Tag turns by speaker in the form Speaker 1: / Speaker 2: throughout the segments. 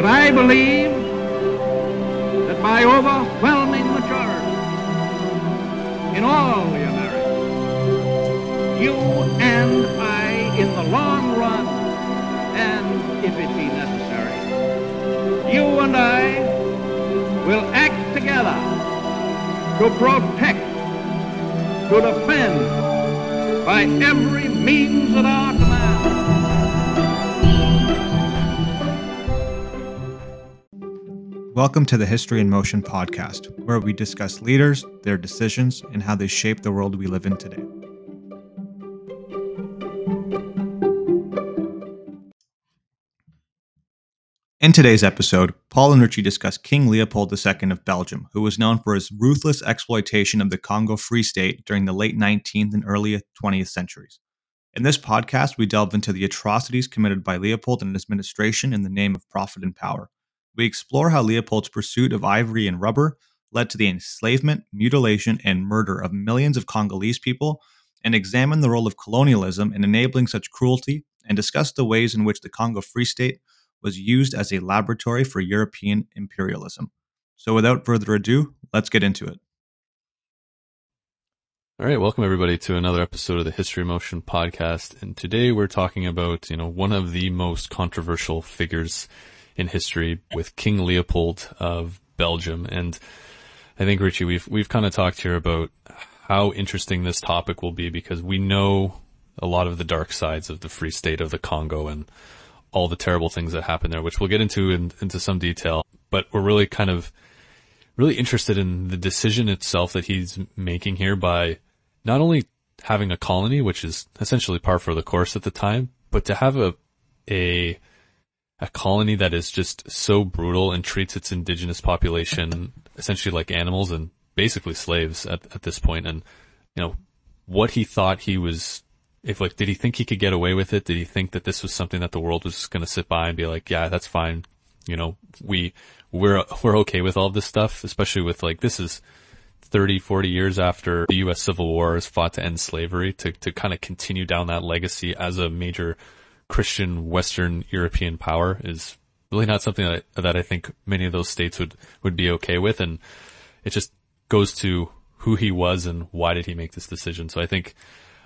Speaker 1: But I believe that by overwhelming majority in all the Americas, you and I, in the long run, and if it be necessary, you and I will act together to protect, to defend by every means at our
Speaker 2: Welcome to the History in Motion podcast, where we discuss leaders, their decisions, and how they shape the world we live in today. In today's episode, Paul and Ritchie discuss King Leopold II of Belgium, who was known for his ruthless exploitation of the Congo Free State during the late 19th and early 20th centuries. In this podcast, we delve into the atrocities committed by Leopold and his administration in the name of profit and power. We explore how Leopold's pursuit of ivory and rubber led to the enslavement, mutilation, and murder of millions of Congolese people, and examine the role of colonialism in enabling such cruelty, and discuss the ways in which the Congo Free State was used as a laboratory for European imperialism. So, without further ado, let's get into it.
Speaker 3: All right, welcome everybody to another episode of the History Motion podcast. And today we're talking about, you know, one of the most controversial figures in history with King Leopold of Belgium. And I think Ritchie, we've, we've kind of talked here about how interesting this topic will be because we know a lot of the dark sides of the Free State of the Congo and all the terrible things that happen there, which we'll get into in, into some detail. But we're really kind of really interested in the decision itself that he's making here by not only having a colony, which is essentially par for the course at the time, but to have a a a colony that is just so brutal and treats its indigenous population essentially like animals and basically slaves at, at this point. And, you know, what he thought he was if like, did he think he could get away with it? Did he think that this was something that the world was going to sit by and be like, yeah, that's fine. You know, we, we're, we're okay with all this stuff, especially with like, this is 30, 40 years after the U.S. Civil War has fought to end slavery to, to kind of continue down that legacy as a major Christian Western European power is really not something that I, that I think many of those states would, would be okay with. And it just goes to who he was and why did he make this decision. So I think,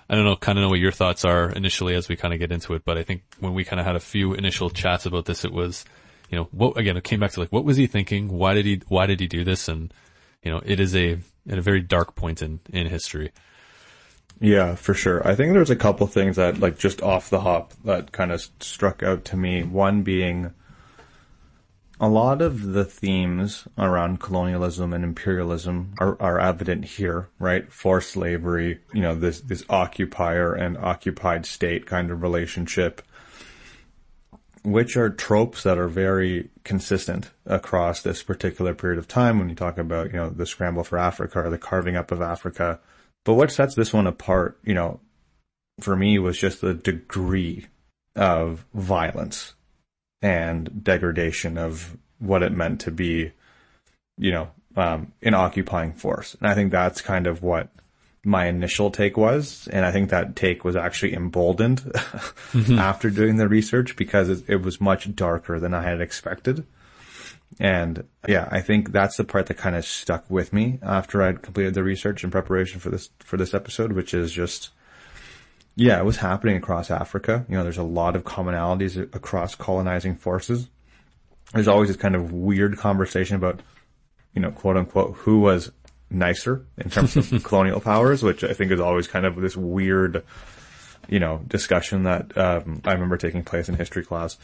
Speaker 3: I don't know, kind of know what your thoughts are initially as we kind of get into it, but I think when we kind of had a few initial chats about this, it was, you know, what, again, it came back to like, what was he thinking? Why did he, why did he do this? And, you know, it is a, at a very dark point in, in history.
Speaker 4: Yeah, for sure. I think there's a couple things that, like, just off the hop that kind of struck out to me. One being a lot of the themes around colonialism and imperialism are, are evident here, right? Forced slavery, you know, this, this occupier and occupied state kind of relationship, which are tropes that are very consistent across this particular period of time when you talk about, you know, the scramble for Africa or the carving up of Africa. But what sets this one apart, you know, for me was just the degree of violence and degradation of what it meant to be, you know, um, an occupying force. And I think that's kind of what my initial take was. And I think that take was actually emboldened mm-hmm. after doing the research because it, it, was much darker than I had expected. And yeah, I think that's the part that kind of stuck with me after I'd completed the research in preparation for this, for this episode, which is just, yeah, it was happening across Africa. You know, there's a lot of commonalities across colonizing forces. There's always this kind of weird conversation about, you know, quote unquote, who was nicer in terms of colonial powers, which I think is always kind of this weird, you know, discussion that um, I remember taking place in history class.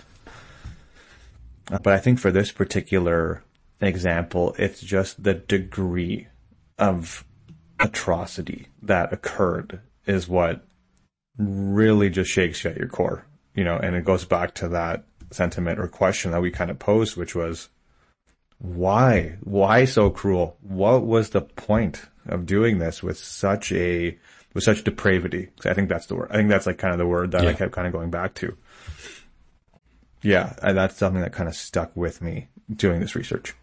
Speaker 4: But I think for this particular example, it's just the degree of atrocity that occurred is what really just shakes you at your core, you know, and it goes back to that sentiment or question that we kind of posed, which was, why? Why so cruel? What was the point of doing this with such a, with such depravity? I think that's the word. I think that's like kind of the word that yeah. I kept kind of going back to. Yeah, that's something that kind of stuck with me doing this research.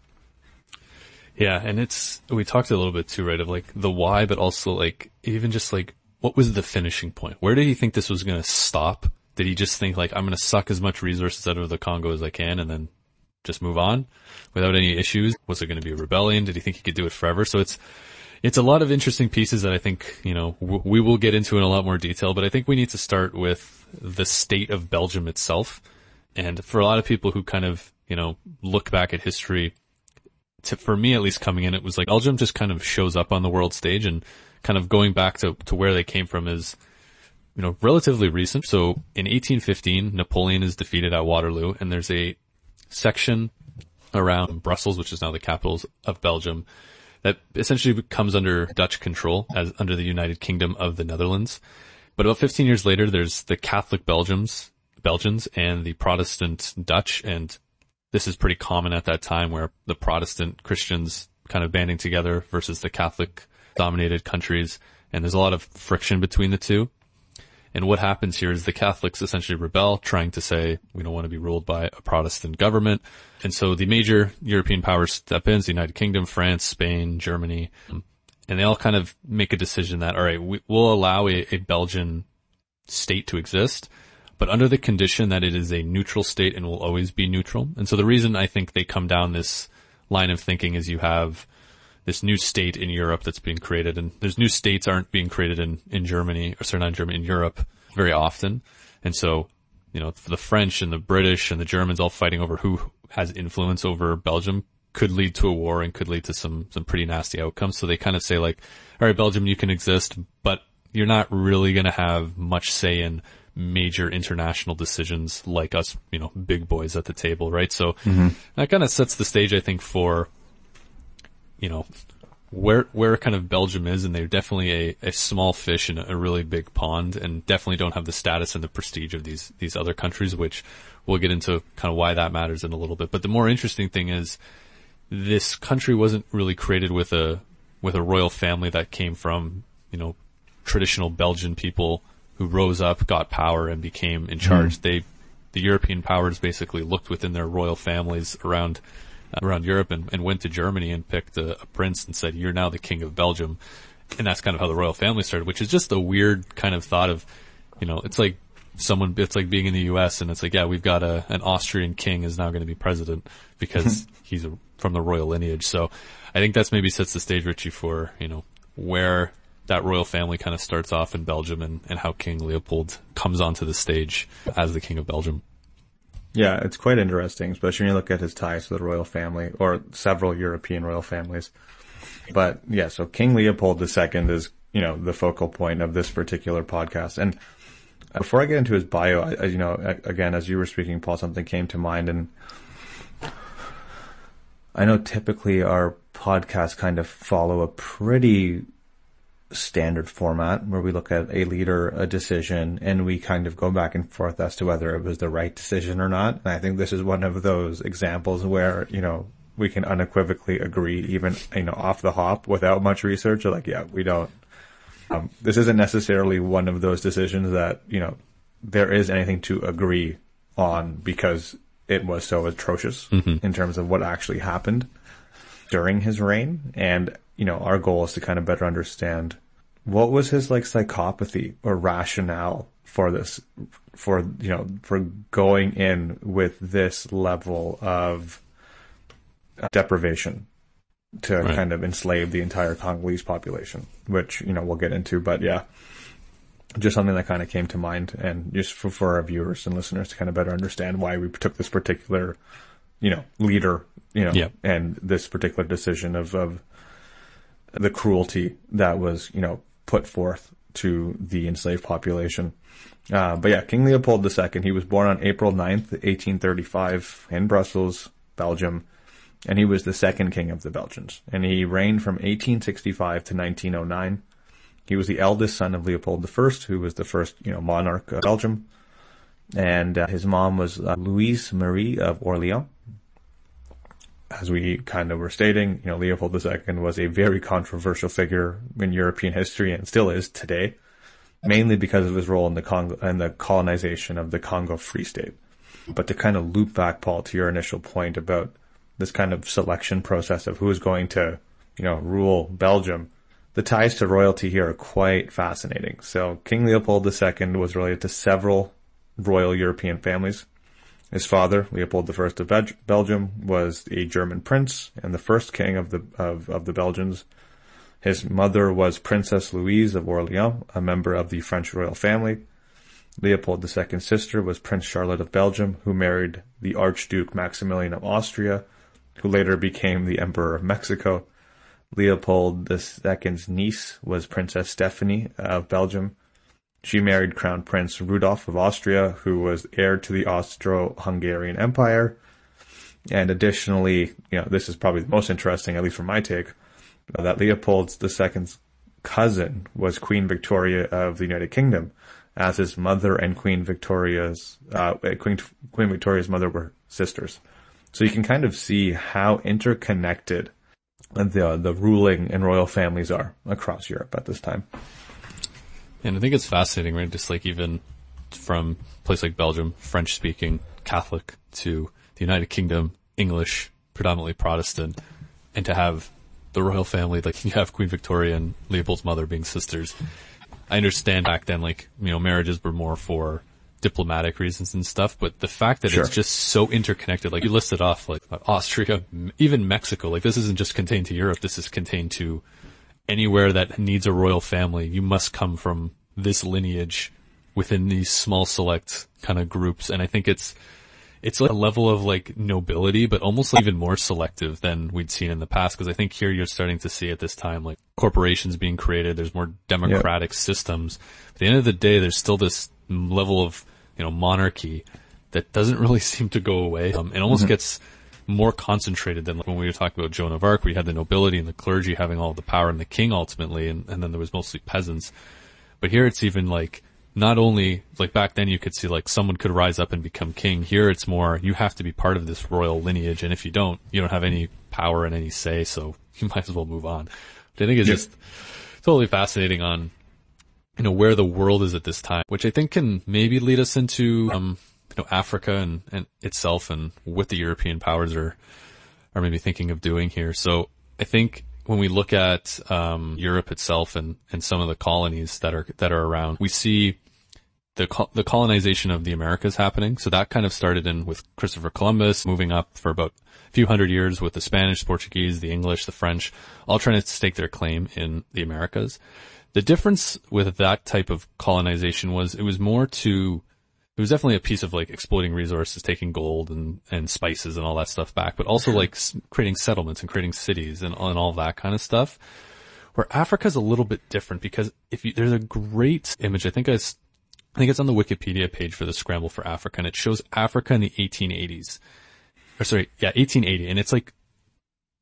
Speaker 3: Yeah, and it's we talked a little bit too, right? Of like the why, but also like even just like what was the finishing point? Where did he think this was going to stop? Did he just think like, I'm going to suck as much resources out of the Congo as I can and then just move on without any issues? Was it going to be a rebellion? Did he think he could do it forever? So it's, it's a lot of interesting pieces that I think, you know, w- we will get into in a lot more detail, but I think we need to start with the state of Belgium itself. And for a lot of people who kind of, you know, look back at history, to, for me at least coming in, it was like Belgium just kind of shows up on the world stage and kind of going back to, to where they came from is, you know, relatively recent. So in 1815, Napoleon is defeated at Waterloo and there's a section around Brussels, which is now the capital of Belgium, that essentially comes under Dutch control as under the United Kingdom of the Netherlands. But about 15 years later, there's the Catholic Belgians, Belgians and the Protestant Dutch. And this is pretty common at that time where the Protestant Christians kind of banding together versus the Catholic dominated countries. And there's a lot of friction between the two. And what happens here is the Catholics essentially rebel, trying to say, we don't want to be ruled by a Protestant government. And so the major European powers step in, the United Kingdom, France, Spain, Germany, and they all kind of make a decision that, all right, we, will allow a, a Belgian state to exist, but under the condition that it is a neutral state and will always be neutral. And so the reason I think they come down this line of thinking is you have this new state in Europe that's being created, and there's new states aren't being created in in Germany or sorry not in Germany in Europe very often, and so you know the French and the British and the Germans all fighting over who has influence over Belgium could lead to a war and could lead to some some pretty nasty outcomes. So they kind of say like, all right, Belgium, you can exist, but you're not really going to have much say in major international decisions like us, you know, big boys at the table, right? So mm-hmm. that kind of sets the stage, I think, for you know, where where kind of Belgium is, and they're definitely a, a small fish in a, a really big pond, and definitely don't have the status and the prestige of these these other countries, which we'll get into kind of why that matters in a little bit. But the more interesting thing is, this country wasn't really created with a with a royal family that came from you know traditional Belgian people who rose up, got power, and became in charge. Mm. They the European powers basically looked within their royal families around around Europe and, and went to Germany and picked a, a, prince and said, "You're now the king of Belgium," and that's kind of how the royal family started. Which is just a weird kind of thought of, you know, it's like someone, it's like being in the U.S. and it's like, yeah, we've got a an Austrian king is now going to be president because he's a, from the royal lineage. So I think that's maybe sets the stage, Ritchie, for you know where that royal family kind of starts off in Belgium and, and how King Leopold comes onto the stage as the king of Belgium.
Speaker 4: Yeah, it's quite interesting, especially when you look at his ties to the royal family or several European royal families. But yeah, so King Leopold II is, you know, the focal point of this particular podcast. And uh, before I get into his bio, I, you know, again, as you were speaking, Paul, something came to mind and I know typically our podcasts kind of follow a pretty standard format where we look at a leader, a decision, and we kind of go back and forth as to whether it was the right decision or not. And I think this is one of those examples where, you know, we can unequivocally agree even, you know, off the hop without much research. Like, yeah, we don't, um, this isn't necessarily one of those decisions that, you know, there is anything to agree on because it was so atrocious mm-hmm. in terms of what actually happened during his reign. And you know, our goal is to kind of better understand what was his like psychopathy or rationale for this, for, you know, for going in with this level of uh, deprivation to right. kind of enslave the entire Congolese population, which, you know, we'll get into, but yeah, just something that kind of came to mind and just for, for our viewers and listeners to kind of better understand why we took this particular, you know, leader, you know, yep. and this particular decision of, of the cruelty that was, you know, put forth to the enslaved population. Uh, but yeah, King Leopold II, he was born on April 9th, 1835 in Brussels, Belgium, and he was the second king of the Belgians. And he reigned from 1865 to 1909. He was the eldest son of Leopold I, who was the first, you know, monarch of Belgium. And uh, his mom was uh, Louise Marie of Orleans as we kind of were stating, you know, Leopold II was a very controversial figure in European history and still is today, mainly because of his role in the Congo and the colonization of the Congo Free State. But to kind of loop back, Paul, to your initial point about this kind of selection process of who is going to, you know, rule Belgium, the ties to royalty here are quite fascinating. So King Leopold II was related to several royal European families His father, Leopold I of Belgium, was a German prince and the first king of the of, of the Belgians. His mother was Princess Louise of Orleans, a member of the French royal family. Leopold II's sister was Prince Charlotte of Belgium, who married the Archduke Maximilian of Austria, who later became the Emperor of Mexico. Leopold II's niece was Princess Stephanie of Belgium. She married Crown Prince Rudolf of Austria, who was heir to the Austro-Hungarian Empire. And additionally, you know, this is probably the most interesting, at least from my take, uh, that Leopold II's cousin was Queen Victoria of the United Kingdom, as his mother and Queen Victoria's uh, Queen Queen Victoria's mother were sisters. So you can kind of see how interconnected the the ruling and royal families are across Europe at this time.
Speaker 3: And I think it's fascinating, right? Just like even from a place like Belgium, French speaking, Catholic to the United Kingdom, English, predominantly Protestant, and to have the royal family, like you have Queen Victoria and Leopold's mother being sisters. I understand back then, like, you know, marriages were more for diplomatic reasons and stuff, but the fact that sure. it's just so interconnected, like you listed off, like Austria, even Mexico, like this isn't just contained to Europe, this is contained to anywhere that needs a royal family. You must come from this lineage within these small select kind of groups. And I think it's, it's like a level of like nobility, but almost like even more selective than we'd seen in the past. Cause I think here you're starting to see at this time, like corporations being created. There's more democratic yep. systems. At the end of the day, there's still this level of, you know, monarchy that doesn't really seem to go away. Um, it almost mm-hmm. gets more concentrated than when we were talking about Joan of Arc. We had the nobility and the clergy having all the power and the king ultimately, and, and then there was mostly peasants. But here it's even like, not only, like back then you could see like someone could rise up and become king. Here it's more, you have to be part of this royal lineage, and if you don't, you don't have any power and any say, so you might as well move on. But I think it's just totally fascinating on, you know, where the world is at this time, which I think can maybe lead us into, um, know, Africa and, and itself and what the European powers are, are maybe thinking of doing here. So I think when we look at um, Europe itself and, and some of the colonies that are that are around, we see the the colonization of the Americas happening. So that kind of started in with Christopher Columbus, moving up for about a few hundred years with the Spanish, Portuguese, the English, the French, all trying to stake their claim in the Americas. The difference with that type of colonization was it was more to it was definitely a piece of like exploiting resources, taking gold and, and spices and all that stuff back, but also like creating settlements and creating cities and, and all that kind of stuff. Where Africa's a little bit different because if you, there's a great image, I think I, I think it's on the Wikipedia page for the Scramble for Africa and it shows Africa in the 1880s. Or sorry, yeah, 1880. And it's like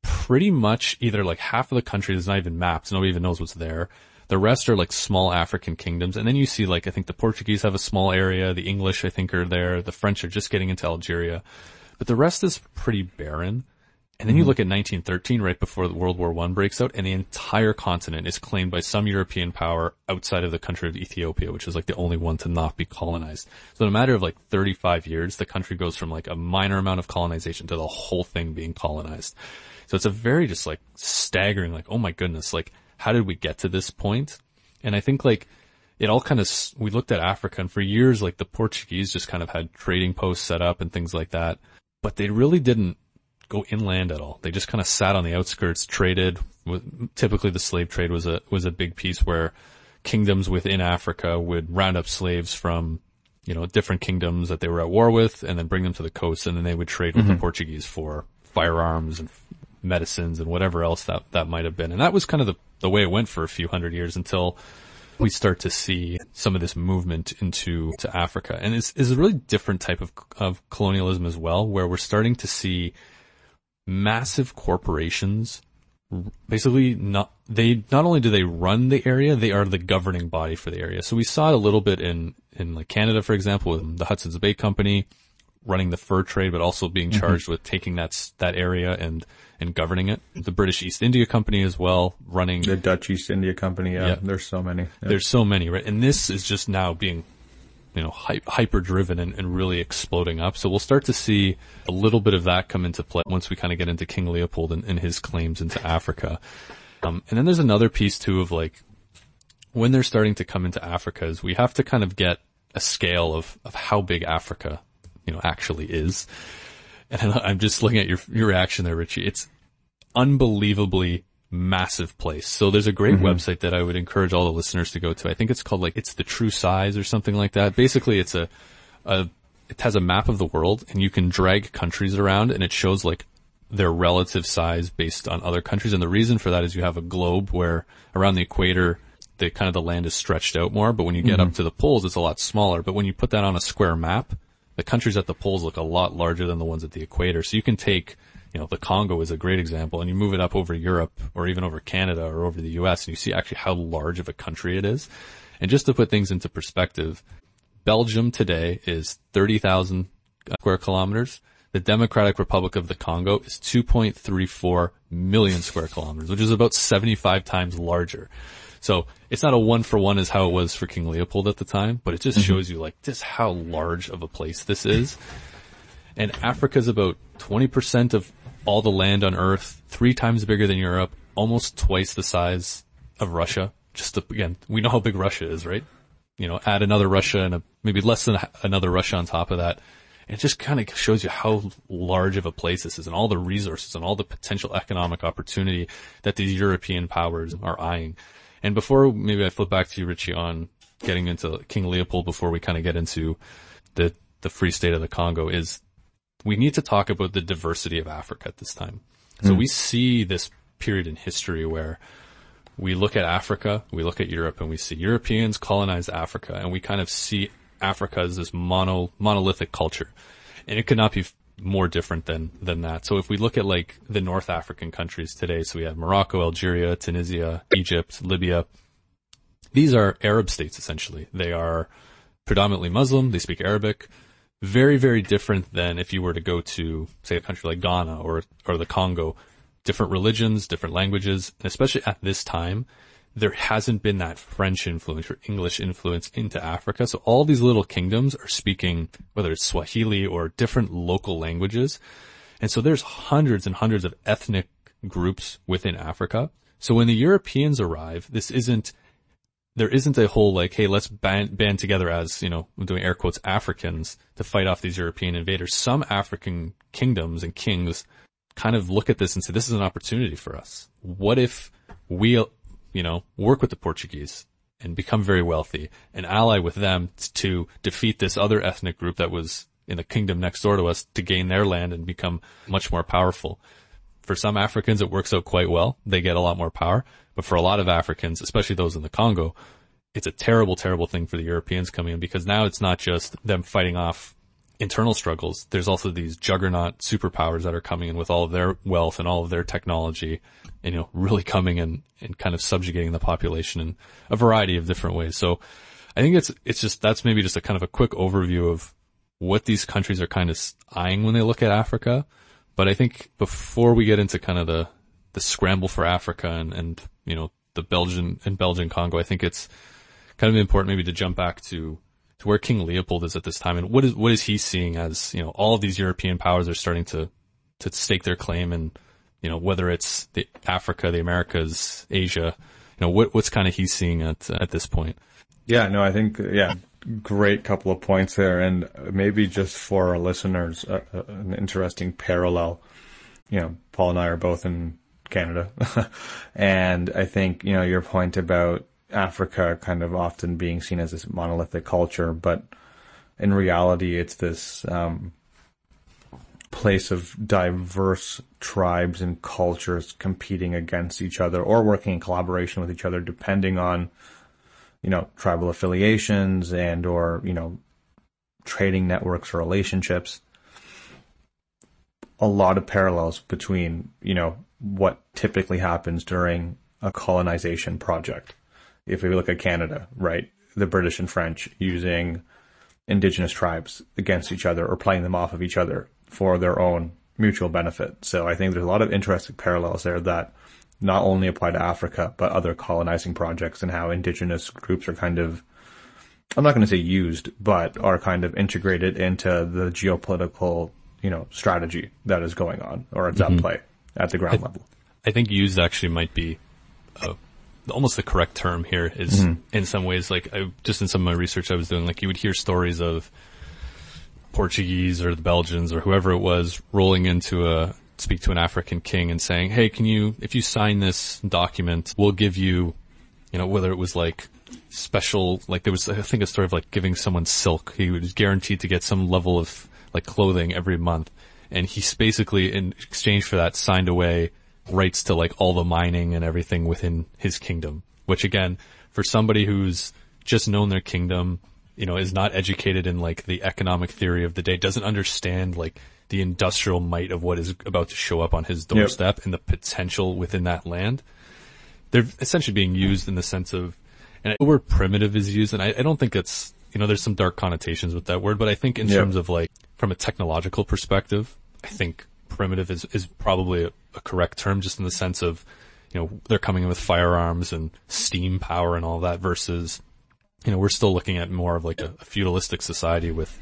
Speaker 3: pretty much either like half of the country is not even mapped. Nobody even knows what's there. The rest are like small African kingdoms. And then you see like, I think the Portuguese have a small area. The English, I think, are there. The French are just getting into Algeria. But the rest is pretty barren. And then mm-hmm. you look at 1913, right before the World War One breaks out, and the entire continent is claimed by some European power outside of the country of Ethiopia, which is like the only one to not be colonized. So in a matter of like 35 years, the country goes from like a minor amount of colonization to the whole thing being colonized. So it's a very just like staggering, like, oh my goodness, like how did we get to this point? And I think like it all kind of, we looked at Africa and for years, like the Portuguese just kind of had trading posts set up and things like that, but they really didn't go inland at all. They just kind of sat on the outskirts, traded. Typically the slave trade was a, was a big piece where kingdoms within Africa would round up slaves from, you know, different kingdoms that they were at war with and then bring them to the coast and then they would trade with mm-hmm. the Portuguese for firearms and medicines and whatever else that, that might have been. And that was kind of the, the way it went for a few hundred years until we start to see some of this movement into to Africa. And it's, it's a really different type of, of colonialism as well, where we're starting to see massive corporations basically not they not only do they run the area they are the governing body for the area so we saw it a little bit in in like canada for example with the hudson's bay company running the fur trade but also being mm-hmm. charged mm-hmm. with taking that that area and and governing it. The British East India Company as well, running
Speaker 4: the Dutch East India Company. Yeah, yeah. there's so many. Yeah.
Speaker 3: There's so many, right? And this is just now being, you know, hyper driven and, and really exploding up. So we'll start to see a little bit of that come into play once we kind of get into King Leopold and, and his claims into Africa. Um, and then there's another piece too of like when they're starting to come into Africa is we have to kind of get a scale of, of how big Africa you know, actually is. And I'm just looking at your, your reaction there, Ritchie. It's unbelievably massive place. So there's a great mm-hmm. website that I would encourage all the listeners to go to. I think it's called like, it's the true size or something like that. Basically it's a, a, it has a map of the world and you can drag countries around and it shows like their relative size based on other countries. And the reason for that is you have a globe where around the equator, the kind of the land is stretched out more, but when you get mm-hmm. up to the poles, it's a lot smaller. But when you put that on a square map, the countries at the poles look a lot larger than the ones at the equator. So you can take, you know, the Congo is a great example and you move it up over Europe or even over Canada or over the US and you see actually how large of a country it is. And just to put things into perspective, Belgium today is 30,000 uh, square kilometers. The Democratic Republic of the Congo is 2.34 million square kilometers, which is about 75 times larger. So it's not a one for one as how it was for King Leopold at the time, but it just mm-hmm. shows you like just how large of a place this is. And Africa is about 20% of all the land on earth, three times bigger than Europe, almost twice the size of Russia. Just to, again, we know how big Russia is, right? You know, add another Russia and a, maybe less than another Russia on top of that. It just kind of shows you how large of a place this is and all the resources and all the potential economic opportunity that these European powers are eyeing. And before maybe I flip back to you, Ritchie, on getting into King Leopold before we kind of get into the, the free state of the Congo is we need to talk about the diversity of Africa at this time. So mm. we see this period in history where we look at Africa, we look at Europe and we see Europeans colonize Africa and we kind of see Africa as this mono, monolithic culture. And it could not be more different than, than that. So if we look at like the North African countries today, so we have Morocco, Algeria, Tunisia, Egypt, Libya. These are Arab states essentially. They are predominantly Muslim. They speak Arabic. Very, very different than if you were to go to, say, a country like Ghana or, or the Congo. Different religions, different languages, especially at this time, there hasn't been that French influence or English influence into Africa. So all these little kingdoms are speaking, whether it's Swahili or different local languages. And so there's hundreds and hundreds of ethnic groups within Africa. So when the Europeans arrive, this isn't, there isn't a whole like, hey, let's band, band together as, you know, I'm doing air quotes, Africans to fight off these European invaders. Some African kingdoms and kings kind of look at this and say, this is an opportunity for us. What if we you know, work with the Portuguese and become very wealthy and ally with them to defeat this other ethnic group that was in the kingdom next door to us to gain their land and become much more powerful. For some Africans, it works out quite well. They get a lot more power. But for a lot of Africans, especially those in the Congo, it's a terrible, terrible thing for the Europeans coming in because now it's not just them fighting off internal struggles. There's also these juggernaut superpowers that are coming in with all of their wealth and all of their technology and, you know, really coming in and kind of subjugating the population in a variety of different ways. So I think it's, it's just, that's maybe just a kind of a quick overview of what these countries are kind of eyeing when they look at Africa. But I think before we get into kind of the, the scramble for Africa and, and, you know, the Belgian and Belgian Congo, I think it's kind of important maybe to jump back to, to where King Leopold is at this time and what is, what is he seeing as, you know, all of these European powers are starting to, to stake their claim and you know, whether it's the Africa, the Americas, Asia, you know, what, what's kind of he's seeing at, at this point?
Speaker 4: Yeah, no, I think, yeah, great couple of points there. And maybe just for our listeners, uh, uh, an interesting parallel. You know, Paul and I are both in Canada. and I think, you know, your point about Africa kind of often being seen as this monolithic culture, but in reality, it's this, um, place of diverse tribes and cultures competing against each other or working in collaboration with each other depending on you know tribal affiliations and or you know trading networks or relationships. A lot of parallels between you know what typically happens during a colonization project if we look at Canada right the British and French using indigenous tribes against each other or playing them off of each other for their own mutual benefit. So I think there's a lot of interesting parallels there that not only apply to Africa, but other colonizing projects and how indigenous groups are kind of, I'm not going to say used, but are kind of integrated into the geopolitical, you know, strategy that is going on or it's mm-hmm. at play at the ground
Speaker 3: I,
Speaker 4: level.
Speaker 3: I think used actually might be a, almost the correct term here is mm-hmm. in some ways like I, just in some of my research I was doing, like you would hear stories of Portuguese or the Belgians or whoever it was rolling into a speak to an African king and saying, "Hey, can you if you sign this document, we'll give you, you know, whether it was like special like there was I think a story of like giving someone silk. He was guaranteed to get some level of like clothing every month, and he's basically in exchange for that signed away rights to like all the mining and everything within his kingdom. Which again, for somebody who's just known their kingdom, you know, is not educated in like the economic theory of the day, doesn't understand like the industrial might of what is about to show up on his doorstep yep. and the potential within that land. They're essentially being used in the sense of, and the word primitive is used, and I, I don't think it's, you know, there's some dark connotations with that word, but I think in yep. terms of like, from a technological perspective, I think primitive is, is probably a, a correct term just in the sense of, you know, they're coming in with firearms and steam power and all that versus, you know, we're still looking at more of like a, a feudalistic society with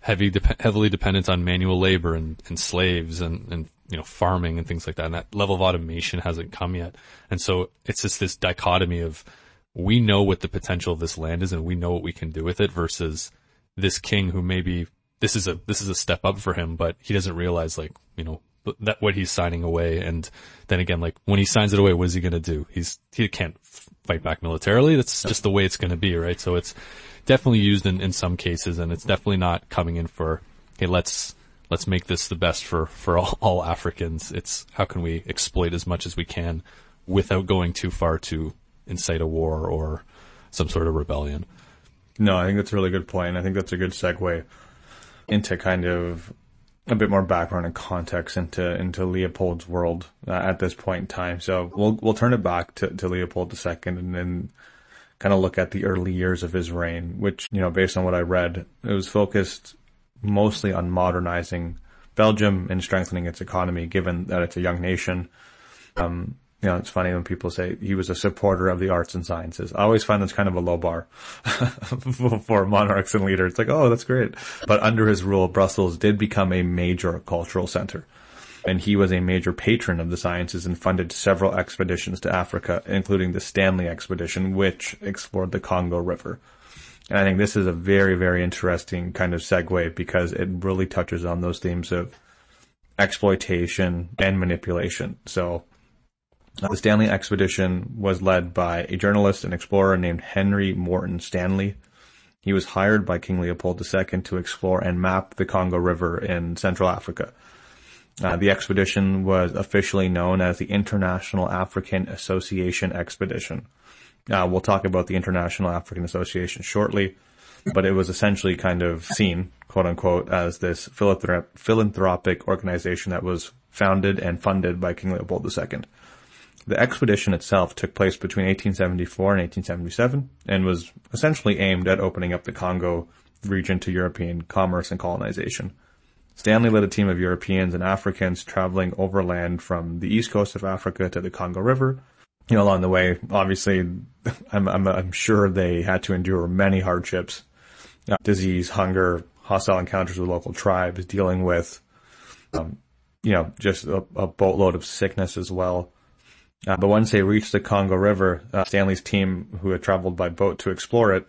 Speaker 3: heavy, de- heavily dependent on manual labor and, and slaves and, and, you know, farming and things like that. And that level of automation hasn't come yet. And so it's just this dichotomy of we know what the potential of this land is and we know what we can do with it versus this king who maybe this is a, this is a step up for him, but he doesn't realize like, you know, that what he's signing away. And then again, like when he signs it away, what is he going to do? He's, he can't fight back militarily. That's just the way it's going to be, right? So it's, definitely used in, in some cases, and it's definitely not coming in for, hey, let's let's make this the best for for all, all Africans. It's how can we exploit as much as we can without going too far to incite a war or some sort of rebellion.
Speaker 4: No, I think that's a really good point. I think that's a good segue into kind of a bit more background and context into into Leopold's world at this point in time. So we'll we'll turn it back to, to Leopold II and then kind of look at the early years of his reign, which, you know, based on what I read, it was focused mostly on modernizing Belgium and strengthening its economy, given that it's a young nation. Um, you know, it's funny when people say he was a supporter of the arts and sciences. I always find that's kind of a low bar for monarchs and leaders. It's like, oh, that's great. But under his rule, Brussels did become a major cultural center and he was a major patron of the sciences and funded several expeditions to Africa, including the Stanley expedition, which explored the Congo River. And I think this is a very, very interesting kind of segue because it really touches on those themes of exploitation and manipulation. So the Stanley expedition was led by a journalist and explorer named Henry Morton Stanley. He was hired by King Leopold II to explore and map the Congo River in Central Africa. Uh, the expedition was officially known as the International African Association Expedition. Uh, we'll talk about the International African Association shortly, but it was essentially kind of seen, quote unquote, as this philanthrop- philanthropic organization that was founded and funded by King Leopold II. The expedition itself took place between 1874 and 1877 and was essentially aimed at opening up the Congo region to European commerce and colonization. Stanley led a team of Europeans and Africans traveling overland from the east coast of Africa to the Congo River. You know, along the way, obviously, I'm, I'm, I'm sure they had to endure many hardships, uh, disease, hunger, hostile encounters with local tribes, dealing with, um, you know, just a, a, boatload of sickness as well. Uh, but once they reached the Congo River, uh, Stanley's team, who had traveled by boat to explore it,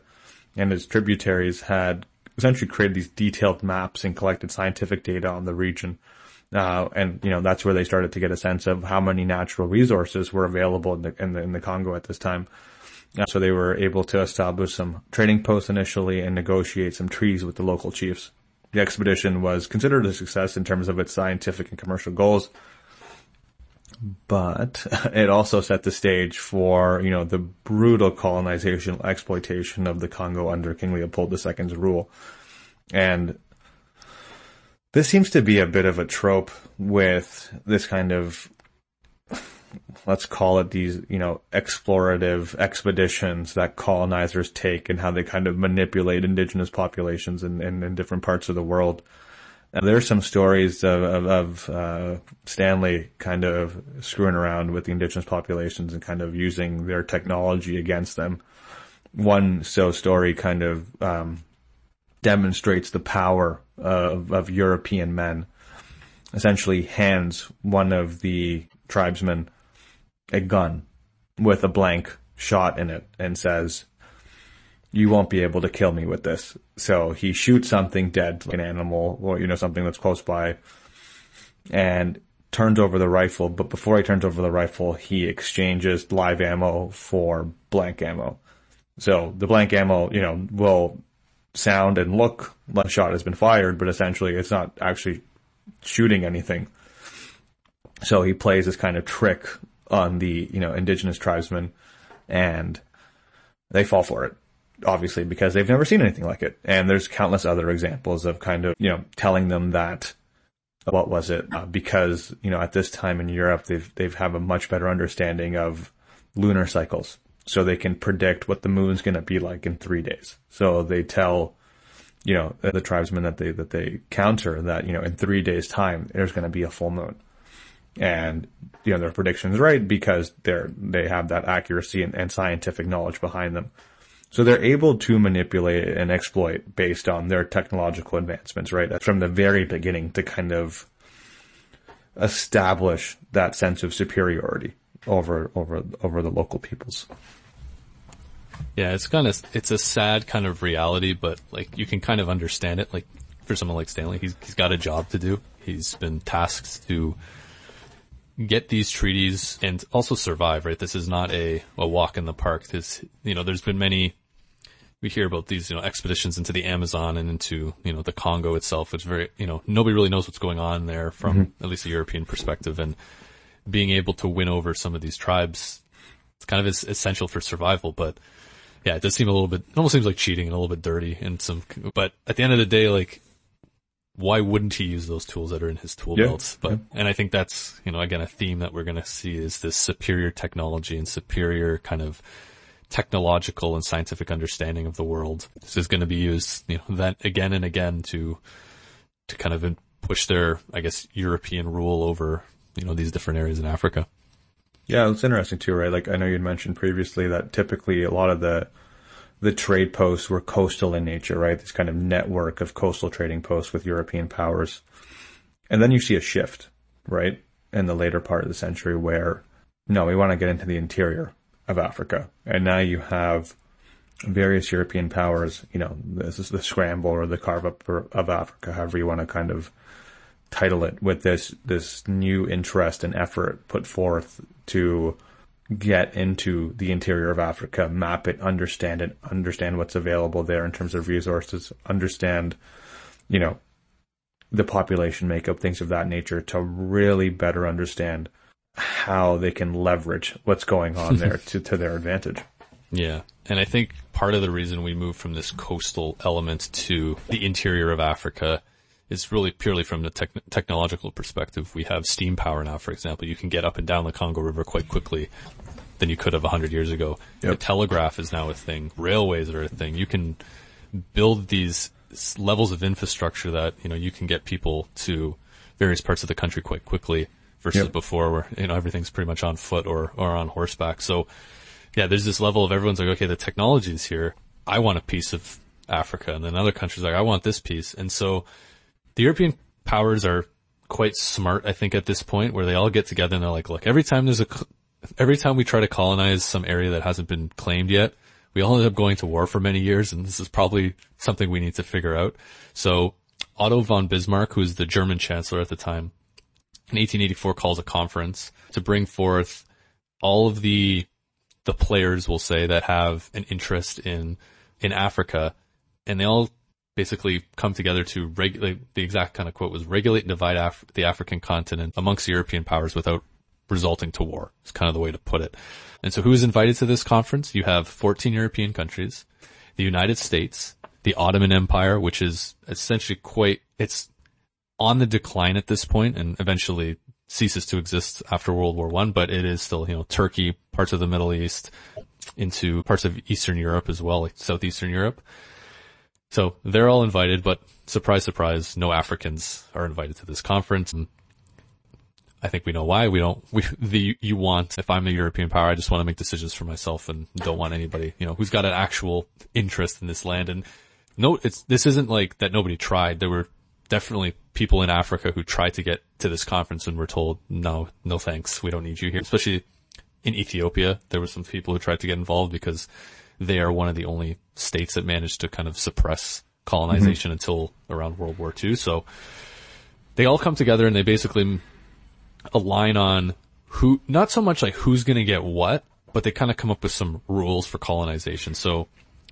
Speaker 4: and his tributaries had essentially created these detailed maps and collected scientific data on the region. Uh, and you know that's where they started to get a sense of how many natural resources were available in the in the, in the Congo at this time. Uh, so they were able to establish some trading posts initially and negotiate some treaties with the local chiefs. The expedition was considered a success in terms of its scientific and commercial goals, but it also set the stage for, you know, the brutal colonization exploitation of the Congo under King Leopold II's rule. And this seems to be a bit of a trope with this kind of, let's call it these, you know, explorative expeditions that colonizers take and how they kind of manipulate indigenous populations in, in, in different parts of the world. Now, there's some stories of, of, of uh, Stanley kind of screwing around with the indigenous populations and kind of using their technology against them. One so story kind of um, demonstrates the power of, of European men. Essentially, hands one of the tribesmen a gun with a blank shot in it and says, you won't be able to kill me with this. So he shoots something dead, like an animal or, you know, something that's close by and turns over the rifle. But before he turns over the rifle, he exchanges live ammo for blank ammo. So the blank ammo, you know, will sound and look like a shot has been fired, but essentially it's not actually shooting anything. So he plays this kind of trick on the, you know, indigenous tribesmen and they fall for it obviously because they've never seen anything like it. And there's countless other examples of kind of, you know, telling them that what was it? Uh, because, you know, at this time in Europe, they've, they've have a much better understanding of lunar cycles. So they can predict what the moon's going to be like in three days. So they tell, you know, the tribesmen that they, that they counter that, you know, in three days time, there's going to be a full moon. And, you know, their prediction's right because they're, they have that accuracy and, and scientific knowledge behind them. So they're able to manipulate and exploit based on their technological advancements, right? From the very beginning to kind of establish that sense of superiority over, over, over the local peoples.
Speaker 3: Yeah, it's kind of, it's a sad kind of reality, but like you can kind of understand it. Like for someone like Stanley, he's, he's got a job to do. He's been tasked to get these treaties and also survive, right? This is not a, a walk in the park. This, you know, there's been many, we hear about these, you know, expeditions into the Amazon and into, you know, the Congo itself. It's very, you know, nobody really knows what's going on there from mm-hmm. at least a European perspective and being able to win over some of these tribes, it's kind of essential for survival, but yeah, it does seem a little bit, it almost seems like cheating and a little bit dirty and some, but at the end of the day, like, why wouldn't he use those tools that are in his tool yeah, belts? But, yeah. and I think that's, you know, again, a theme that we're going to see is this superior technology and superior kind of technological and scientific understanding of the world. This is going to be used, you know, that again and again to, to kind of push their, I guess, European rule over, you know, these different areas in Africa.
Speaker 4: Yeah, it's interesting too, right? Like I know you'd mentioned previously that typically a lot of the, the trade posts were coastal in nature, right? This kind of network of coastal trading posts with European powers. And then you see a shift, right? In the later part of the century where, no, we want to get into the interior of Africa. And now you have various European powers, you know, this is the scramble or the carve up of Africa, however you want to kind of title it with this, this new interest and effort put forth to get into the interior of Africa, map it, understand it, understand what's available there in terms of resources, understand, you know, the population makeup, things of that nature to really better understand how they can leverage what's going on there to, to their advantage.
Speaker 3: Yeah. And I think part of the reason we moved from this coastal element to the interior of Africa is really purely from the te- technological perspective. We have steam power now, for example. You can get up and down the Congo River quite quickly than you could have 100 years ago. Yep. The telegraph is now a thing. Railways are a thing. You can build these levels of infrastructure that, you know, you can get people to various parts of the country quite quickly versus yep. before where, you know, everything's pretty much on foot or, or on horseback. So yeah, there's this level of everyone's like, okay, the technology is here. I want a piece of Africa. And then other countries like, I want this piece. And so the European powers are quite smart, I think, at this point where they all get together and they're like, look, every time there's a, every time we try to colonize some area that hasn't been claimed yet, we all end up going to war for many years. And this is probably something we need to figure out. So Otto von Bismarck, who was the German chancellor at the time, in 1884 calls a conference to bring forth all of the the players, we'll say, that have an interest in in Africa, and they all basically come together to regulate. The exact kind of quote was regulate and divide Af- the African continent amongst European powers without resulting to war. It's kind of the way to put it. And so, who is invited to this conference? You have 14 European countries, the United States, the Ottoman Empire, which is essentially quite it's on the decline at this point and eventually ceases to exist after World War One, but it is still, you know, Turkey, parts of the Middle East, into parts of Eastern Europe as well, like Southeastern Europe. So they're all invited, but surprise, surprise, no Africans are invited to this conference. And I think we know why. We don't, we, the, you want, if I'm a European power, I just want to make decisions for myself and don't want anybody, you know, who's got an actual interest in this land. And no, it's, this isn't like that nobody tried. There were definitely people in Africa who tried to get to this conference and were told, no, no thanks. We don't need you here. Especially in Ethiopia, there were some people who tried to get involved because they are one of the only states that managed to kind of suppress colonization mm-hmm. until around World War II. So they all come together and they basically align on who, not so much like who's going to get what, but they kind of come up with some rules for colonization. So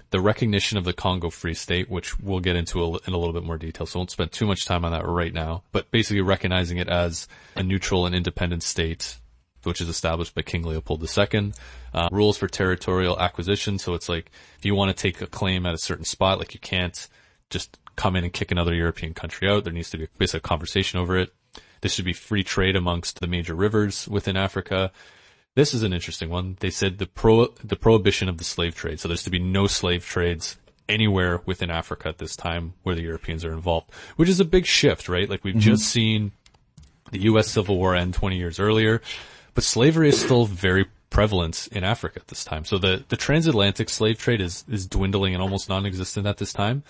Speaker 3: the recognition of the Congo Free State, which we'll get into a, in a little bit more detail, so I won't spend too much time on that right now, but basically recognizing it as a neutral and independent state, which is established by King Leopold II. Uh, rules for territorial acquisition, so it's like if you want to take a claim at a certain spot, like you can't just come in and kick another European country out. There needs to be basically a conversation over it. This should be free trade amongst the major rivers within Africa. This is an interesting one. They said the pro, the prohibition of the slave trade. So there's to be no slave trades anywhere within Africa at this time where the Europeans are involved, which is a big shift, right? Like we've mm-hmm. just seen the U.S. Civil War end 20 years earlier, but slavery is still very prevalent in Africa at this time. So the, the transatlantic slave trade is, is dwindling and almost non-existent at this time.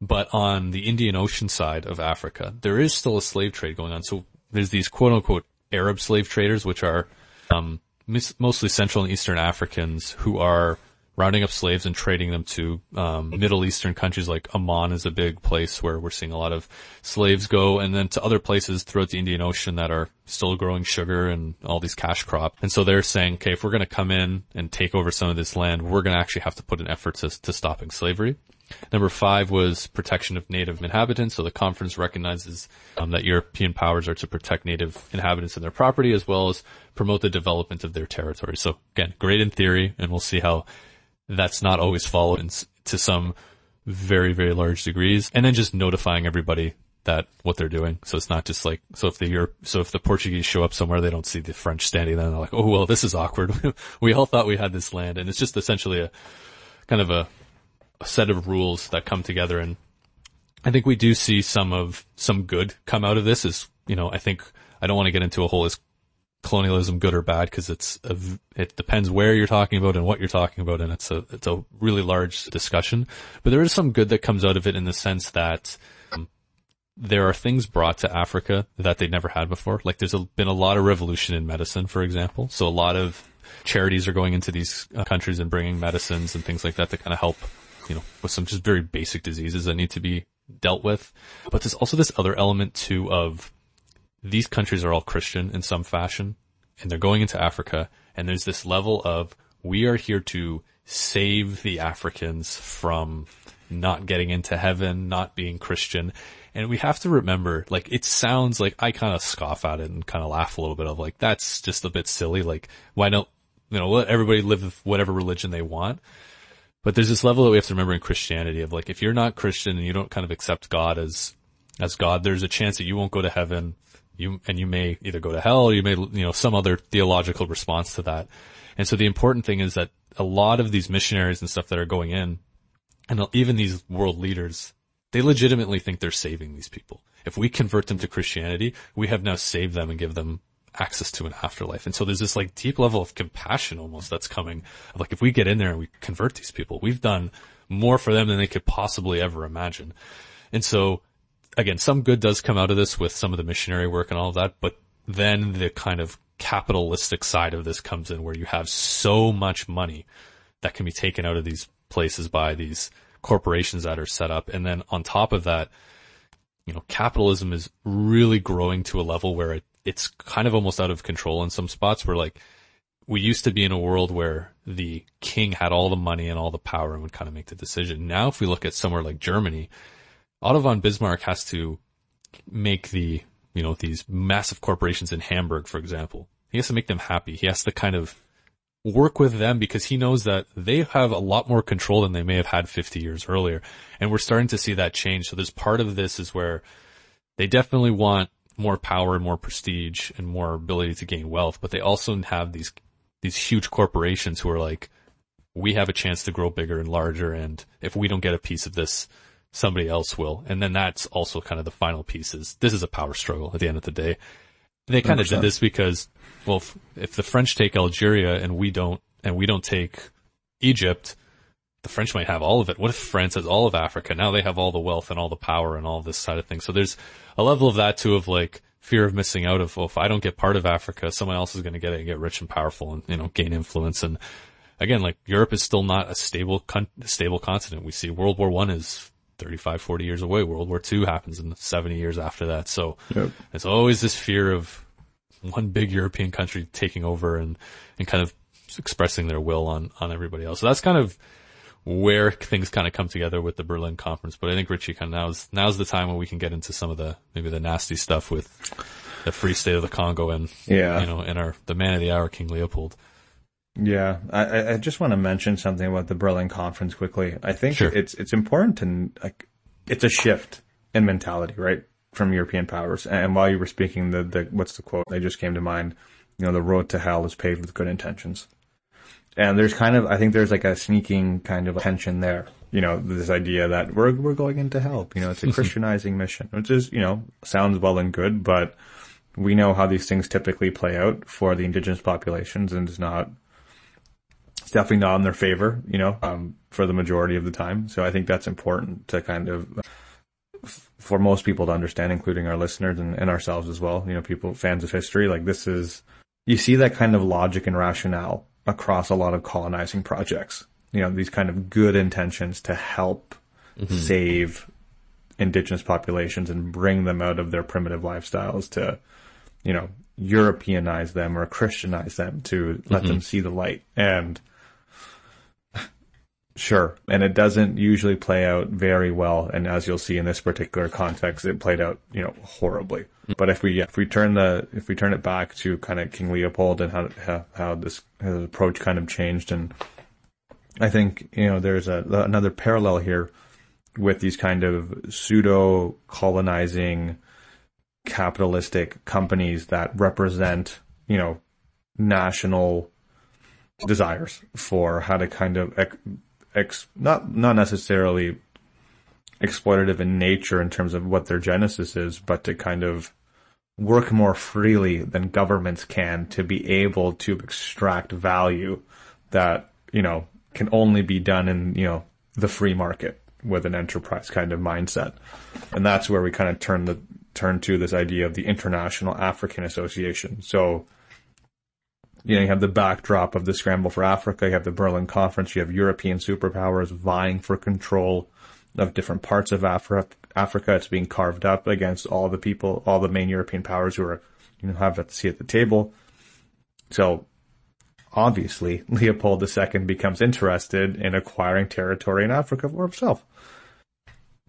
Speaker 3: But on the Indian Ocean side of Africa, there is still a slave trade going on. So there's these quote unquote Arab slave traders, which are um, mostly Central and Eastern Africans who are rounding up slaves and trading them to um, Middle Eastern countries like Oman is a big place where we're seeing a lot of slaves go, and then to other places throughout the Indian Ocean that are still growing sugar and all these cash crops. And so they're saying, okay, if we're going to come in and take over some of this land, we're going to actually have to put an effort to, to stopping slavery. Number five was protection of native inhabitants. So the conference recognizes um, that European powers are to protect native inhabitants and their property as well as promote the development of their territory. So again, great in theory, and we'll see how that's not always followed in, to some very, very large degrees. And then just notifying everybody that what they're doing. So it's not just like, so if the Europe, so if the Portuguese show up somewhere, they don't see the French standing there and they're like, oh, well, this is awkward. we all thought we had this land. And it's just essentially a kind of a a set of rules that come together and I think we do see some of some good come out of this is, you know, I think I don't want to get into a whole is colonialism good or bad because it's a, it depends where you're talking about and what you're talking about and it's a it's a really large discussion. But there is some good that comes out of it in the sense that um, there are things brought to Africa that they never had before. Like there's a, been a lot of revolution in medicine for example. So a lot of charities are going into these uh, countries and bringing medicines and things like that to kind of help you know, with some just very basic diseases that need to be dealt with. But there's also this other element too of these countries are all Christian in some fashion and they're going into Africa and there's this level of we are here to save the Africans from not getting into heaven, not being Christian. And we have to remember, like, it sounds like I kind of scoff at it and kind of laugh a little bit of like, that's just a bit silly. Like, why don't, you know, let everybody live with whatever religion they want. But there's this level that we have to remember in Christianity of like, if you're not Christian and you don't kind of accept God as, as God, there's a chance that you won't go to heaven. You, and you may either go to hell or you may, you know, some other theological response to that. And so the important thing is that a lot of these missionaries and stuff that are going in and even these world leaders, they legitimately think they're saving these people. If we convert them to Christianity, we have now saved them and give them access to an afterlife. And so there's this like deep level of compassion almost that's coming. Like if we get in there and we convert these people, we've done more for them than they could possibly ever imagine. And so again, some good does come out of this with some of the missionary work and all of that, but then the kind of capitalistic side of this comes in where you have so much money that can be taken out of these places by these corporations that are set up. And then on top of that, you know, capitalism is really growing to a level where it it's kind of almost out of control in some spots where like we used to be in a world where the king had all the money and all the power and would kind of make the decision. Now, if we look at somewhere like Germany, Otto von Bismarck has to make the, you know, these massive corporations in Hamburg, for example. He has to make them happy. He has to kind of work with them because he knows that they have a lot more control than they may have had 50 years earlier. And we're starting to see that change. So there's part of this is where they definitely want more power and more prestige and more ability to gain wealth, but they also have these these huge corporations who are like, we have a chance to grow bigger and larger, and if we don't get a piece of this, somebody else will. And then that's also kind of the final piece is this is a power struggle at the end of the day. They kind of did this because, well, if, if the French take Algeria and we don't, and we don't take Egypt, the French might have all of it. What if France has all of Africa? Now they have all the wealth and all the power and all this side of things. So there's a level of that too of like fear of missing out of, well, if I don't get part of Africa, someone else is going to get it and get rich and powerful and, you know, gain influence. And again, like Europe is still not a stable, con- stable continent. We see World War One is 35, 40 years away. World War Two happens in 70 years after that. So
Speaker 4: Yep.
Speaker 3: it's always this fear of one big European country taking over and, and kind of expressing their will on, on everybody else. So that's kind of where things kind of come together with the Berlin conference. But I think Ritchie kind of now's, now's the time when we can get into some of the, maybe the nasty stuff with the Free State of the Congo and,
Speaker 4: Yeah.
Speaker 3: you know, and our, the man of the hour, King Leopold.
Speaker 4: Yeah, I- I, just want to mention something about the Berlin conference quickly. I think
Speaker 3: Sure.
Speaker 4: it's it's important to like it's a shift in mentality, right, from European powers. And while you were speaking, the the what's the quote that just came to mind? You know, the road to hell is paved with good intentions. And there's kind of I think there's like a sneaking kind of tension there. You know, this idea that we're we're going into hell. You know, it's a Christianizing mission, which is you know sounds well and good, but we know how these things typically play out for the indigenous populations, and it's not it's definitely not in their favor, you know, um, for the majority of the time. So I think that's important to kind of, for most people to understand, including our listeners and, and ourselves as well, you know, people, fans of history, like this is, you see that kind of logic and rationale across a lot of colonizing projects. You know, these kind of good intentions to help save indigenous populations and bring them out of their primitive lifestyles to, you know, Europeanize them or Christianize them to let them see the light. And sure. And it doesn't usually play out very well. And as you'll see in this particular context, it played out, you know, horribly. But if we, if we turn the, if we turn it back to kind of King Leopold and how, how, how this his approach kind of changed. And I think, you know, there's a, another parallel here with these kind of pseudo colonizing capitalistic companies that represent, you know, national desires for how to kind of ex, not not necessarily exploitative in nature in terms of what their genesis is, but to kind of work more freely than governments can to be able to extract value that, you know, can only be done in, you know, the free market with an enterprise kind of mindset. And that's where we kind of turn the turn to this idea of the International African Association. So, you know, you have the backdrop of the scramble for Africa, you have the Berlin Conference, you have European superpowers vying for control of different parts of Afri- Africa. It's being carved up against all the people, all the main European powers who are, you know, have a seat at the table. So, obviously, Leopold II becomes interested in acquiring territory in Africa for himself.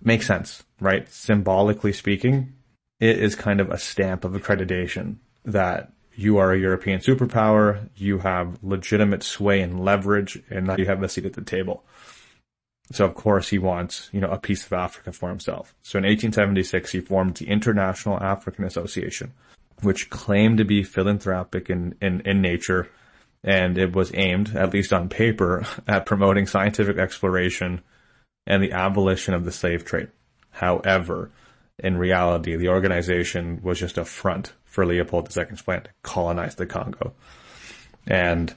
Speaker 4: Makes sense, right? Symbolically speaking, it is kind of a stamp of accreditation that you are a European superpower, you have legitimate sway and leverage, and now you have a seat at the table. So of course he wants, you know, a piece of Africa for himself. So in 1876 he formed the International African Association, which claimed to be philanthropic in, in, in nature, and it was aimed, at least on paper, at promoting scientific exploration and the abolition of the slave trade. However, in reality, the organization was just a front for Leopold II's plan to colonize the Congo. And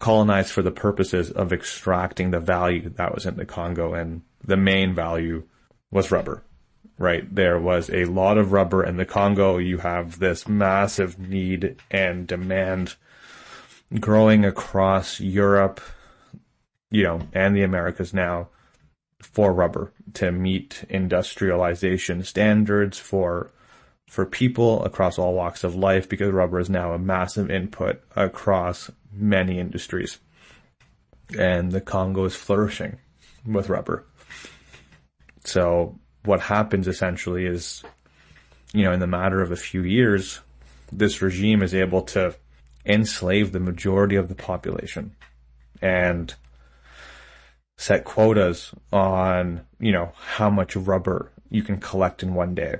Speaker 4: colonize for the purposes of extracting the value that was in the Congo. And the main value was rubber, right? There was a lot of rubber in the Congo. You have this massive need and demand growing across Europe, you know, and the Americas now for rubber to meet industrialization standards for for people across all walks of life because rubber is now a massive input across many industries. And the Congo is flourishing with rubber. So what happens essentially is, you know, in the matter of a few years, this regime is able to enslave the majority of the population and set quotas on, you know, how much rubber you can collect in one day.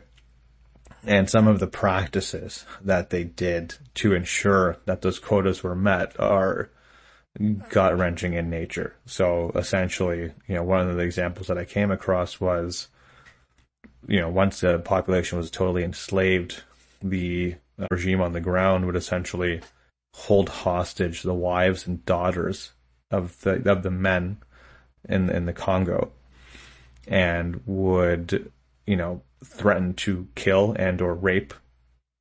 Speaker 4: And some of the practices that they did to ensure that those quotas were met are gut wrenching in nature. So essentially, you know, one of the examples that I came across was, you know, once the population was totally enslaved, the uh, regime on the ground would essentially hold hostage the wives and daughters of the of the men in in the Congo, and would you know threaten to kill and or rape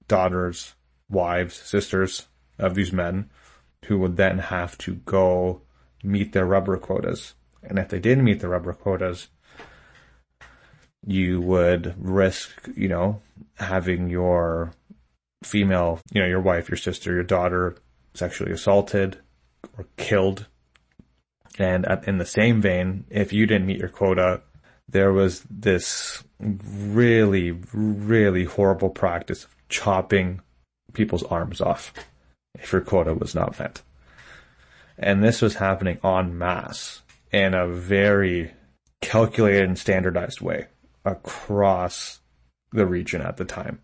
Speaker 4: daughters, wives, sisters of these men, who would then have to go meet their rubber quotas. And if they didn't meet the rubber quotas, you would risk, you know, having your female, you know, your wife, your sister, your daughter sexually assaulted or killed. And in the same vein, if you didn't meet your quota, there was this really, really horrible practice of chopping people's arms off if your quota was not met. And this was happening en masse in a very calculated and standardized way across the region at the time.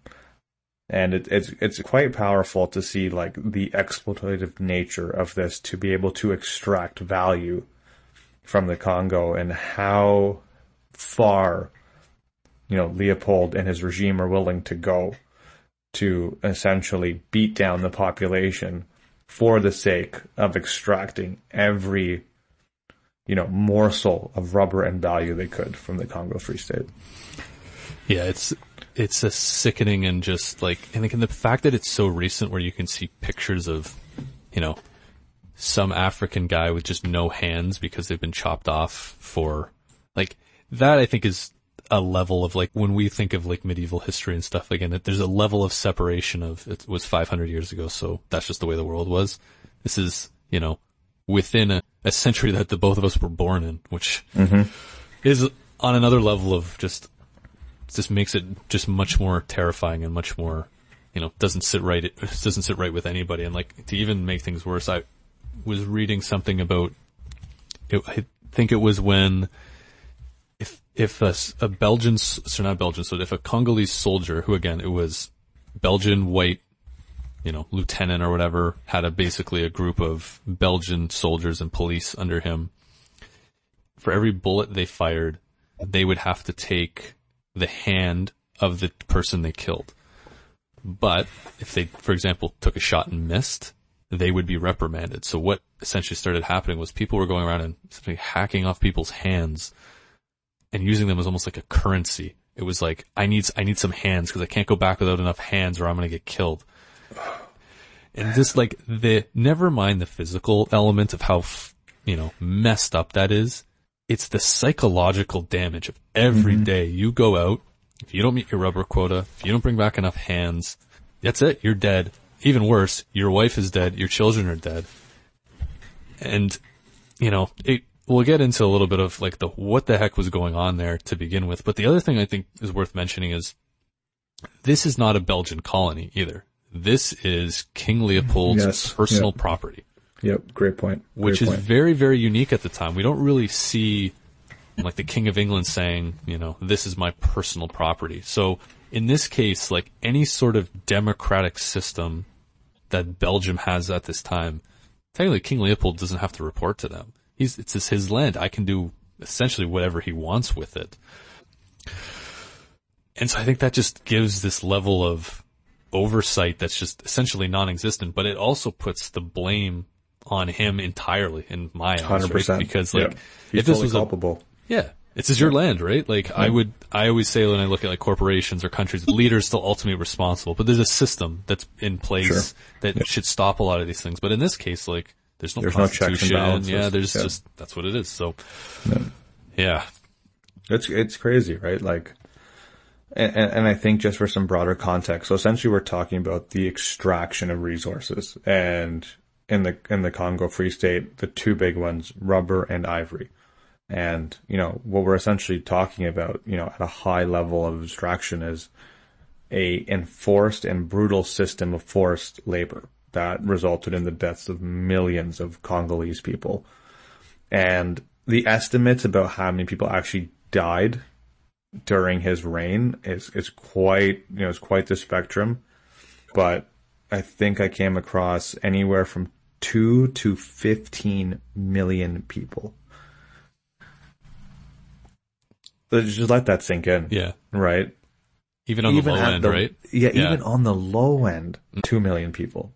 Speaker 4: And it, it's it's quite powerful to see like the exploitative nature of this to be able to extract value from the Congo and how far you know Leopold and his regime are willing to go to essentially beat down the population for the sake of extracting every you know morsel of rubber and value they could from the Congo Free State.
Speaker 3: Yeah, it's it's a sickening and just like and again the fact that it's so recent where you can see pictures of you know some African guy with just no hands because they've been chopped off for like that I think is a level of like when we think of like medieval history and stuff again there's a level of separation of it was 500 years ago so that's just the way the world was this is you know within a, a century that the both of us were born in which mm-hmm. is on another level of just just makes it just much more terrifying and much more you know doesn't sit right it doesn't sit right with anybody and like to even make things worse I was reading something about it, I think it was when if a, a Belgian, so not Belgian, so if a Congolese soldier, who again, it was Belgian white, you know, lieutenant or whatever, had a basically a group of Belgian soldiers and police under him. For every bullet they fired, they would have to take the hand of the person they killed. But if they, for example, took a shot and missed, they would be reprimanded. So what essentially started happening was people were going around and simply hacking off people's hands and using them as almost like a currency. It was like, I need, I need some hands because I can't go back without enough hands or I'm going to get killed. And just like the, never mind the physical element of how, you know, messed up that is. It's the psychological damage of every mm-hmm. day you go out. If you don't meet your rubber quota, if you don't bring back enough hands, that's it. You're dead. Even worse, your wife is dead. Your children are dead. And, you know, it, we'll get into a little bit of like the what the heck was going on there to begin with. But the other thing I think is worth mentioning is this is not a Belgian colony either. This is King Leopold's yes, personal property.
Speaker 4: Yep, great point.
Speaker 3: Great which is very, very unique at the time. We don't really see like the King of England saying, you know, this is my personal property. So in this case, like any sort of democratic system that Belgium has at this time, technically King Leopold doesn't have to report to them. He's, it's his land. I can do essentially whatever he wants with it. And so I think that just gives this level of oversight that's just essentially non-existent, but it also puts the blame on him entirely in my eyes, right? Because like,
Speaker 4: yeah. if this was culpable.
Speaker 3: A, yeah. It's is your land, right? Like yeah. I would, I always say when I look at like corporations or countries, leaders still ultimately responsible, but there's a system that's in place sure. that yep. should stop a lot of these things. But in this case, like there's no there's constitution. No Yeah, there's yeah. just that's what it is. So, yeah. yeah.
Speaker 4: it's it's crazy, right? Like, and, and I think just for some broader context, so essentially we're talking about the extraction of resources, and in the in the Congo Free State, the two big ones, rubber and ivory. And, you know, what we're essentially talking about, you know, at a high level of abstraction is a enforced and brutal system of forced labor that resulted in the deaths of millions of Congolese people. And the estimates about how many people actually died during his reign is, is quite, you know, it's quite the spectrum. But I think I came across anywhere from two to 15 million people. just let that sink in.
Speaker 3: Yeah.
Speaker 4: Right.
Speaker 3: Even on even the low end, the, right?
Speaker 4: Yeah, yeah, even on the low end, two million people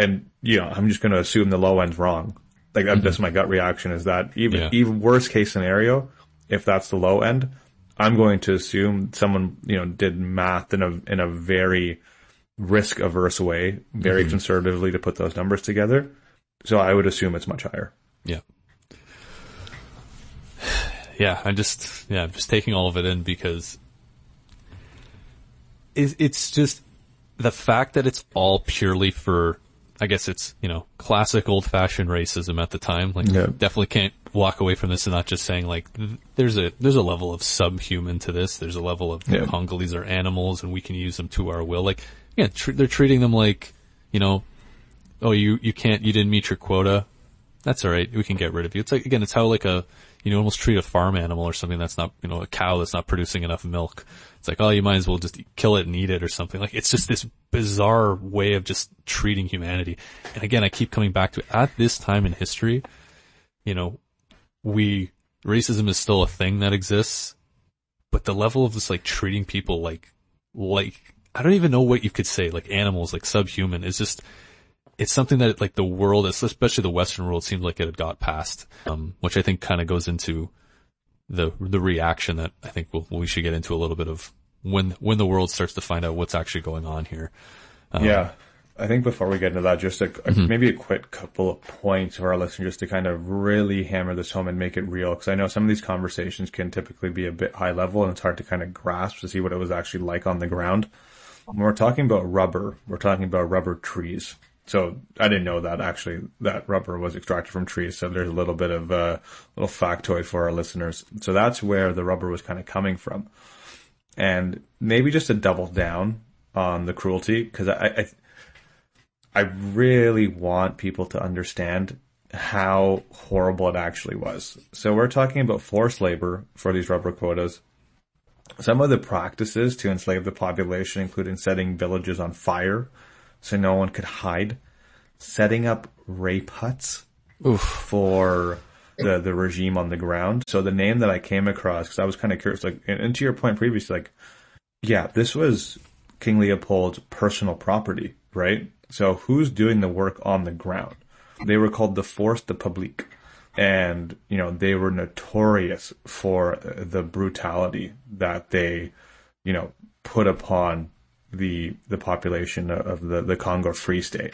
Speaker 4: and you know, I'm just going to assume the low end's wrong. Like mm-hmm. that's my gut reaction is that even, yeah. even worst case scenario, if that's the low end, I'm going to assume someone, you know, did math in a, in a very risk averse way, very mm-hmm. conservatively to put those numbers together. So I would assume it's much higher.
Speaker 3: Yeah. Yeah, I'm just yeah, I'm just taking all of it in because it's just the fact that it's all purely for I guess it's, you know, classic old fashioned racism at the time. Like
Speaker 4: Yeah.
Speaker 3: definitely can't walk away from this and not just saying like there's a there's a level of subhuman to this. There's a level of
Speaker 4: Yeah.
Speaker 3: Congolese are animals and we can use them to our will. Like yeah, tr- they're treating them like, you know, oh you you can't you didn't meet your quota. That's all right. We can get rid of you. It's like again, it's how like a you know almost treat a farm animal or something that's not you know a cow that's not producing enough milk. It's like oh you might as well just kill it and eat it or something. Like it's just this bizarre way of just treating humanity. And again, I keep coming back to at this time in history, you know, we racism is still a thing that exists, but the level of just like treating people like like I don't even know what you could say like animals like subhuman is just it's something that like the world, especially the Western world, seems like it had got past, um, which I think kind of goes into the the reaction that I think we'll, we should get into a little bit of when when the world starts to find out what's actually going on here.
Speaker 4: yeah. I think before we get into that, just a,
Speaker 3: Mm-hmm.
Speaker 4: maybe a quick couple of points for our listeners just to kind of really hammer this home and make it real. Cause I know some of these conversations can typically be a bit high level and it's hard to kind of grasp to see what it was actually like on the ground. When we're talking about rubber, we're talking about rubber trees. So I didn't know that actually that rubber was extracted from trees. So there's a little bit of a little factoid for our listeners. So that's where the rubber was kind of coming from. And maybe just to double down on the cruelty, because I, I, I really want people to understand how horrible it actually was. So we're talking about forced labor for these rubber quotas. Some of the practices to enslave the population, including setting villages on fire so no one could hide, setting up rape huts for the, the regime on the ground. So the name that I came across, because I was kind of curious, like, and, and to your point previously, like, yeah, this was King Leopold's personal property, right? So who's doing the work on the ground? They were called the Force de Publique. And, you know, they were notorious for the brutality that they, you know, put upon the, the population of the, the Congo Free State.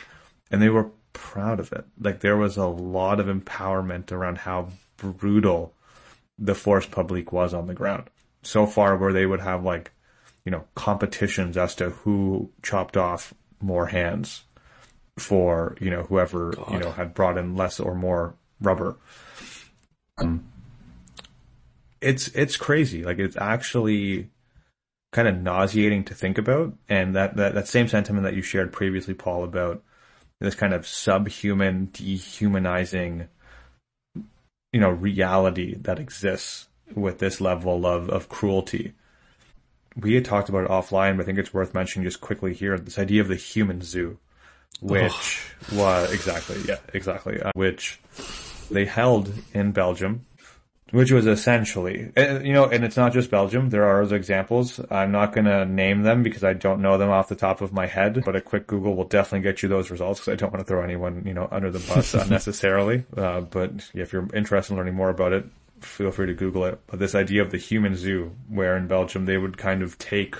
Speaker 4: And they were proud of it. Like there was a lot of empowerment around how brutal the Force Publique was on the ground. So far where they would have like, you know, competitions as to who chopped off more hands for, you know, whoever, you know, had brought in less or more rubber. Um, it's, it's crazy. Like it's actually kind of nauseating to think about. And that, that, that same sentiment that you shared previously, Paul, about this kind of subhuman, dehumanizing, you know, reality that exists with this level of, of cruelty we had talked about it offline, but I think it's worth mentioning just quickly here. This idea of the human zoo, which was exactly, yeah, exactly, uh, which they held in Belgium, which was essentially, uh, you know, and it's not just Belgium. There are other examples. I'm not going to name them because I don't know them off the top of my head, but a quick Google will definitely get you those results because I don't want to throw anyone, you know, under the bus unnecessarily. Uh, but if you're interested in learning more about it, feel free to Google it. But this idea of the human zoo, where in Belgium they would kind of take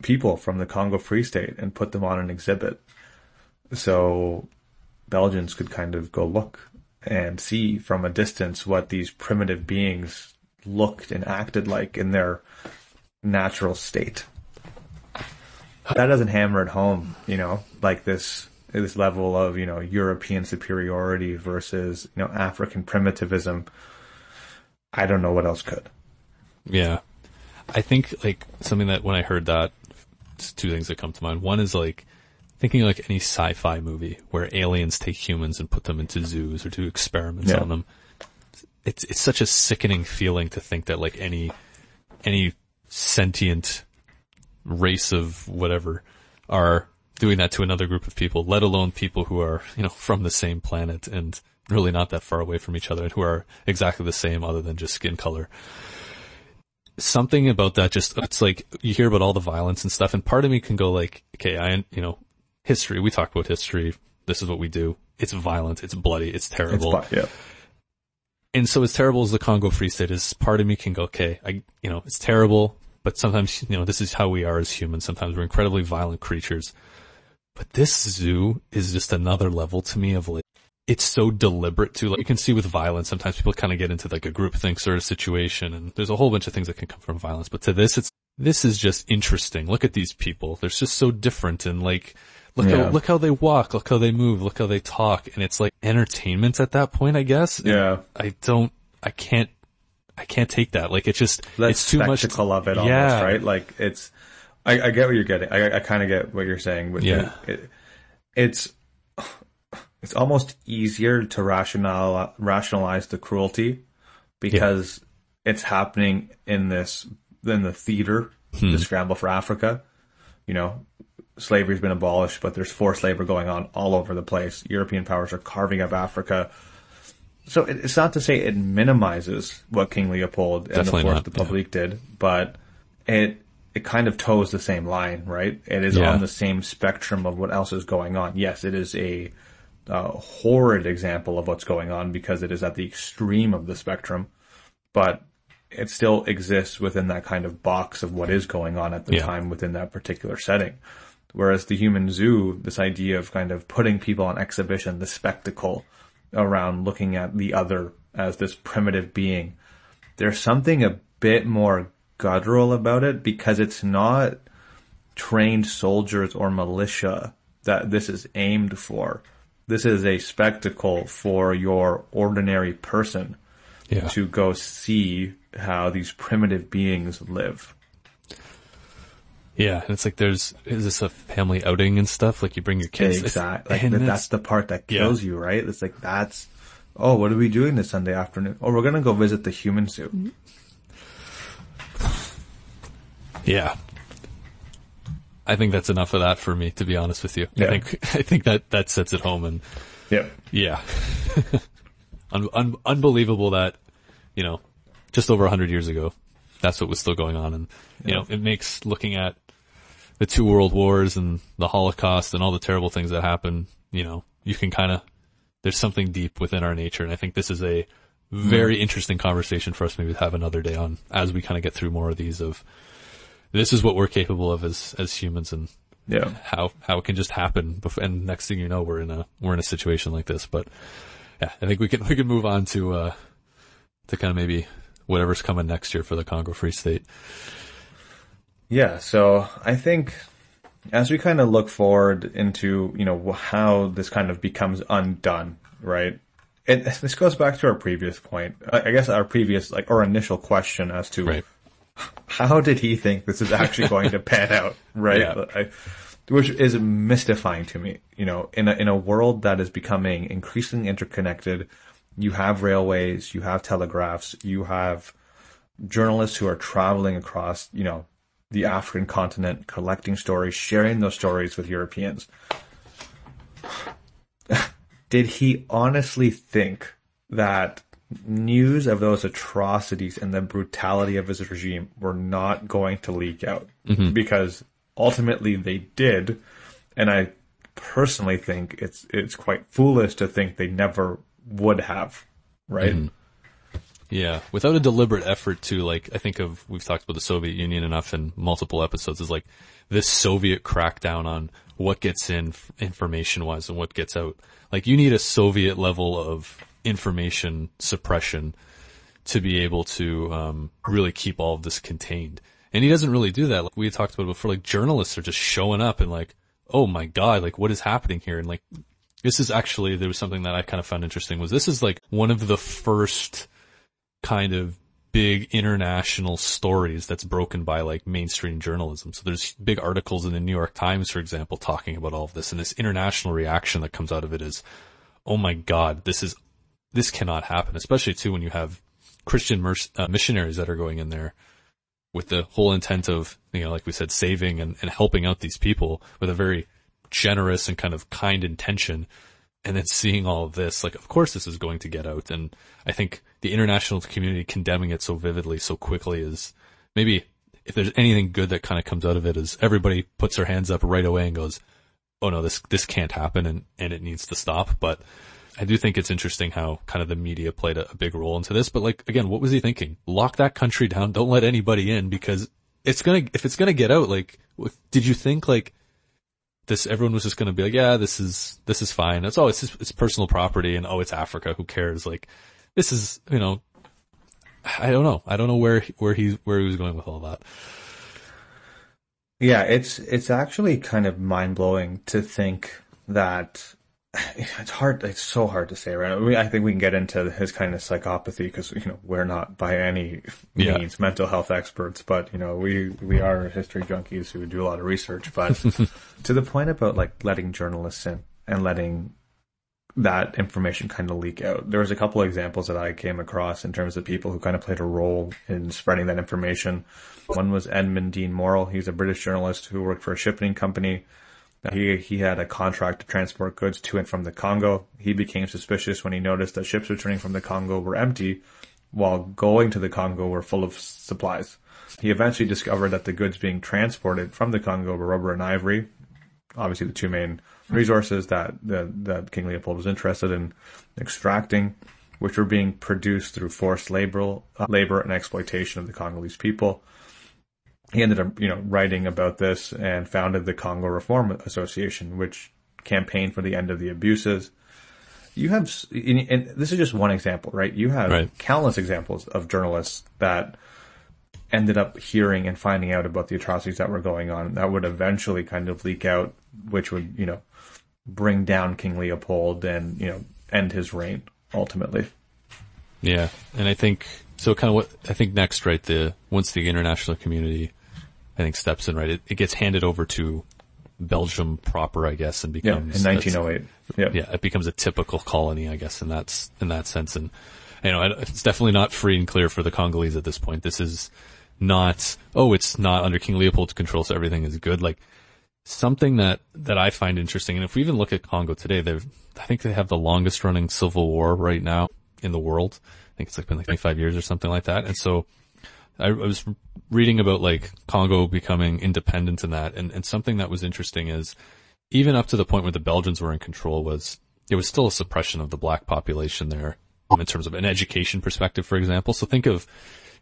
Speaker 4: people from the Congo Free State and put them on an exhibit. So Belgians could kind of go look and see from a distance what these primitive beings looked and acted like in their natural state. That doesn't hammer it home, you know, like this this level of you know European superiority versus you know African primitivism. I don't know what else could.
Speaker 3: Yeah. I think like something that when I heard that, two things that come to mind. One is like thinking like any sci-fi movie where aliens take humans and put them into zoos or do experiments
Speaker 4: Yeah.
Speaker 3: on them. It's it's such a sickening feeling to think that like any any sentient race of whatever are doing that to another group of people, let alone people who are, you know, from the same planet and really not that far away from each other and who are exactly the same other than just skin color. Something about that just, it's like, you hear about all the violence and stuff and part of me can go like, okay, I, you know, history, we talk about history. This is what we do. It's violent. It's bloody. It's
Speaker 4: It's
Speaker 3: terrible
Speaker 4: fi- yeah.
Speaker 3: and so as terrible as the Congo Free State is, part of me can go, okay, I, you know, it's terrible, but sometimes, you know, this is how we are as humans. Sometimes we're incredibly violent creatures. But this zoo is just another level to me of like, it's so deliberate too. Like you can see with violence, sometimes people kind of get into like a groupthink sort of situation and there's a whole bunch of things that can come from violence. But to this, it's, this is just interesting. Look at these people. They're just so different and like, look
Speaker 4: Yeah.
Speaker 3: how, look how they walk, look how they move, look how they talk. And it's like entertainment at that point, I guess.
Speaker 4: Yeah.
Speaker 3: I don't, I can't, I can't take that. Like it's just,
Speaker 4: that
Speaker 3: it's too much.
Speaker 4: spectacle of it almost,
Speaker 3: Yeah.
Speaker 4: right? Like it's, I, I get what you're getting. I, I kind of get what you're saying. But
Speaker 3: Yeah.
Speaker 4: it, it, it's, it's almost easier to rational, rationalize the cruelty because it's happening in this, in the theater,
Speaker 3: Hmm.
Speaker 4: the scramble for Africa. You know, slavery's been abolished, but there's forced labor going on all over the place. European powers are carving up Africa. So it- it's not to say it minimizes what King Leopold and
Speaker 3: Definitely
Speaker 4: the Fourth
Speaker 3: not, yeah.
Speaker 4: Republic did, but it it kind of toes the same line, right? It is
Speaker 3: Yeah.
Speaker 4: on the same spectrum of what else is going on. Yes, it is a uh, horrid example of what's going on because it is at the extreme of the spectrum, but it still exists within that kind of box of what is going on at the
Speaker 3: Yeah.
Speaker 4: time within that particular setting. Whereas the human zoo, this idea of kind of putting people on exhibition, the spectacle around looking at the other as this primitive being, there's something a bit more guttural about it because it's not trained soldiers or militia that this is aimed for. This is a spectacle for your ordinary person
Speaker 3: Yeah.
Speaker 4: to go see how these primitive beings live.
Speaker 3: Yeah. And it's like there's, is this a family outing and stuff? Like you bring your kids.
Speaker 4: Exactly. Like
Speaker 3: and
Speaker 4: that, that's the part that
Speaker 3: Yeah.
Speaker 4: kills you, right? It's like that's oh, what are we doing this Sunday afternoon? Oh, we're gonna go visit the human zoo. Mm-hmm.
Speaker 3: Yeah. I think that's enough of that for me, to be honest with you.
Speaker 4: Yeah.
Speaker 3: I think, I think that, that sets it home and
Speaker 4: Yep.
Speaker 3: yeah. un- un- unbelievable that, you know, just over a hundred years ago, that's what was still going on. And, you know, it makes looking at the two world wars and the Holocaust and all the terrible things that happen, you know, you can kind of, there's something deep within our nature. And I think this is a very interesting conversation for us maybe to have another day on as we kind of get through more of these of this is what we're capable of as, as humans and
Speaker 4: Yeah.
Speaker 3: how, how it can just happen. bef- And next thing you know, we're in a, we're in a situation like this, but yeah, I think we can, we can move on to, uh, to kind of maybe whatever's coming next year for the Congo Free State.
Speaker 4: Yeah, so I think as we kind of look forward into, you know, how this kind of becomes undone, right? It, this goes back to our previous point. I I guess our previous, like, our initial question as to
Speaker 3: Right.
Speaker 4: how did he think this is actually going to pan out, right?
Speaker 3: Yeah.
Speaker 4: I, which is mystifying to me. You know, in a in a world that is becoming increasingly interconnected, you have railways, you have telegraphs, you have journalists who are traveling across, you know, the African continent, collecting stories, sharing those stories with Europeans. Did he honestly think that news of those atrocities and the brutality of his regime were not going to leak out? Mm-hmm. Because ultimately they did, and I personally think it's it's quite foolish to think they never would have, right? Mm-hmm.
Speaker 3: Yeah, without a deliberate effort to like, I think of, we've talked about the Soviet Union enough in multiple episodes is like this Soviet crackdown on what gets in information wise and what gets out. Like you need a Soviet level of information suppression to be able to, um, really keep all of this contained. And he doesn't really do that. Like we talked about before, like journalists are just showing up and like, oh my God, like what is happening here? And like, this is actually, there was something that I kind of found interesting was this is like one of the first, kind of big international stories that's broken by like mainstream journalism. So there's big articles in the New York Times, for example, talking about all of this and this international reaction that comes out of it is, oh my God, this is, this cannot happen, especially too when you have Christian uh, missionaries that are going in there with the whole intent of, you know, like we said, saving and, and helping out these people with a very generous and kind of kind intention and then seeing all of this, like, of course this is going to get out. And I think the international community condemning it so vividly, so quickly is maybe if there's anything good that kind of comes out of it is everybody puts their hands up right away and goes, Oh no, this, this can't happen and, and it needs to stop. But I do think it's interesting how kind of the media played a, a big role into this. But like, again, what was he thinking? Lock that country down. Don't let anybody in because it's gonna, if it's gonna get out, like, did you think like, this, everyone was just going to be like, yeah, this is, this is fine. It's, oh, it's, just, it's personal property and oh, it's Africa. Who cares? Like, this is, you know, I don't know. I don't know where, where he, where he was going with all that.
Speaker 4: Yeah, it's, it's actually kind of mind blowing to think that it's hard. It's so hard to say, right? I, mean, I think we can get into his kind of psychopathy because you know we're not by any means mental health experts, but you know we we are history junkies who do a lot of research. But to the point about like letting journalists in and letting that information kind of leak out. There was a couple of examples that I came across in terms of people who kind of played a role in spreading that information. One was Edmund Dene Morel. He's a British journalist who worked for a shipping company he, he had a contract to transport goods to and from the Congo. He became suspicious when he noticed that ships returning from the Congo were empty, while going to the Congo were full of supplies. He eventually discovered that the goods being transported from the Congo were rubber and ivory, obviously the two main resources that, that, that King Leopold was interested in extracting, which were being produced through forced labor, uh, labor and exploitation of the Congolese people he ended up, you know, writing about this and founded the Congo Reform Association, which campaigned for the end of the abuses. You have, and this is just one example, right? You have right. countless examples of journalists that ended up hearing and finding out about the atrocities that were going on that would eventually kind of leak out, which would, you know, bring down King Leopold and, you know, end his reign ultimately.
Speaker 3: Yeah. And I think, so kind of what I think next, right? The, once the international community I think steps in, right? It, it gets handed over to Belgium proper, I guess, and becomes
Speaker 4: yeah, in 1908.
Speaker 3: Yeah, yeah, it becomes a typical colony, I guess, in that in that sense. And you know, it's definitely not free and clear for the Congolese at this point. This is not oh, it's not under King Leopold's control, so everything is good. Like something that that I find interesting, and if we even look at Congo today, they've, I think they have the longest running civil war right now in the world. I think it's like been like 25 years or something like that. And so I, was reading about like Congo becoming independent in that, and, and something that was interesting is even up to the point where the Belgians were in control was it was still a suppression of the black population there in terms of an education perspective, for example. So think of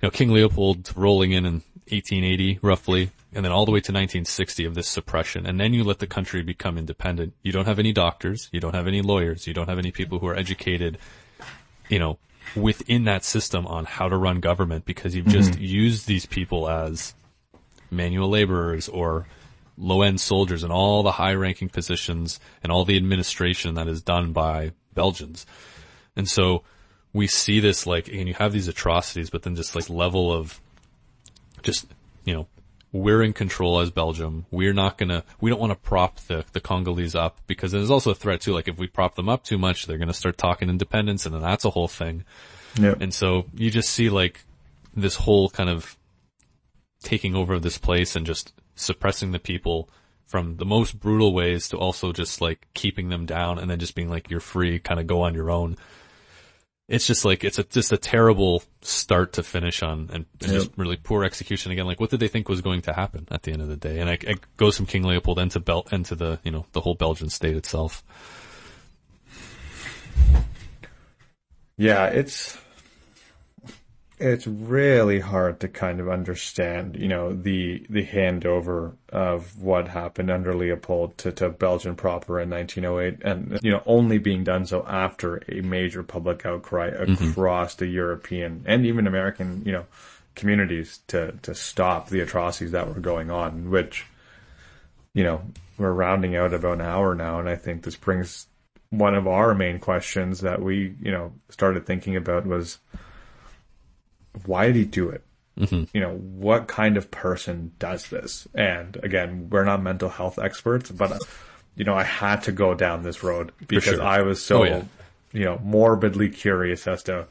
Speaker 3: know King Leopold rolling in in 1880 roughly, and then all the way to 1960 of this suppression, and then you let the country become independent. You don't have any doctors, you don't have any lawyers, you don't have any people who are educated, you know, within that system on how to run government because you've just mm-hmm. used these people as manual laborers or low end soldiers and all the high ranking positions and all the administration that is done by Belgians. And so we see this like, and you have these atrocities, but then this like level of just, you know, we're in control as Belgium. We're not gonna, we don't want to prop the, the Congolese up because there's also a threat too. Like if we prop them up too much, they're gonna start talking independence and then that's a whole thing. Yep. And so you just see like this whole kind of taking over of this place and just suppressing the people from the most brutal ways to also just like keeping them down and then just being like, you're free, kind of go on your own it's just like it's a just a terrible start to finish on, and, and yep. just really poor execution again. Like, what did they think was going to happen at the end of the day? And it, it goes from King Leopold into Bel into the you know the whole Belgian state itself.
Speaker 4: Yeah, it's it's really hard to kind of understand, you know, the the handover of what happened under Leopold to, to Belgium proper in 1908, and you know, only being done so after a major public outcry mm-hmm. across mm-hmm. the European and even American, you know, communities to to stop the atrocities that were going on. Which, you know, we're rounding out about an hour now, and I think this brings one of our main questions that we, you know, started thinking about was why did he do it? Mm-hmm. You know, what kind of person does this? And again, we're not mental health experts, but uh, you know, I had to go down this road because sure. I was so, oh, yeah. you know, morbidly curious as to,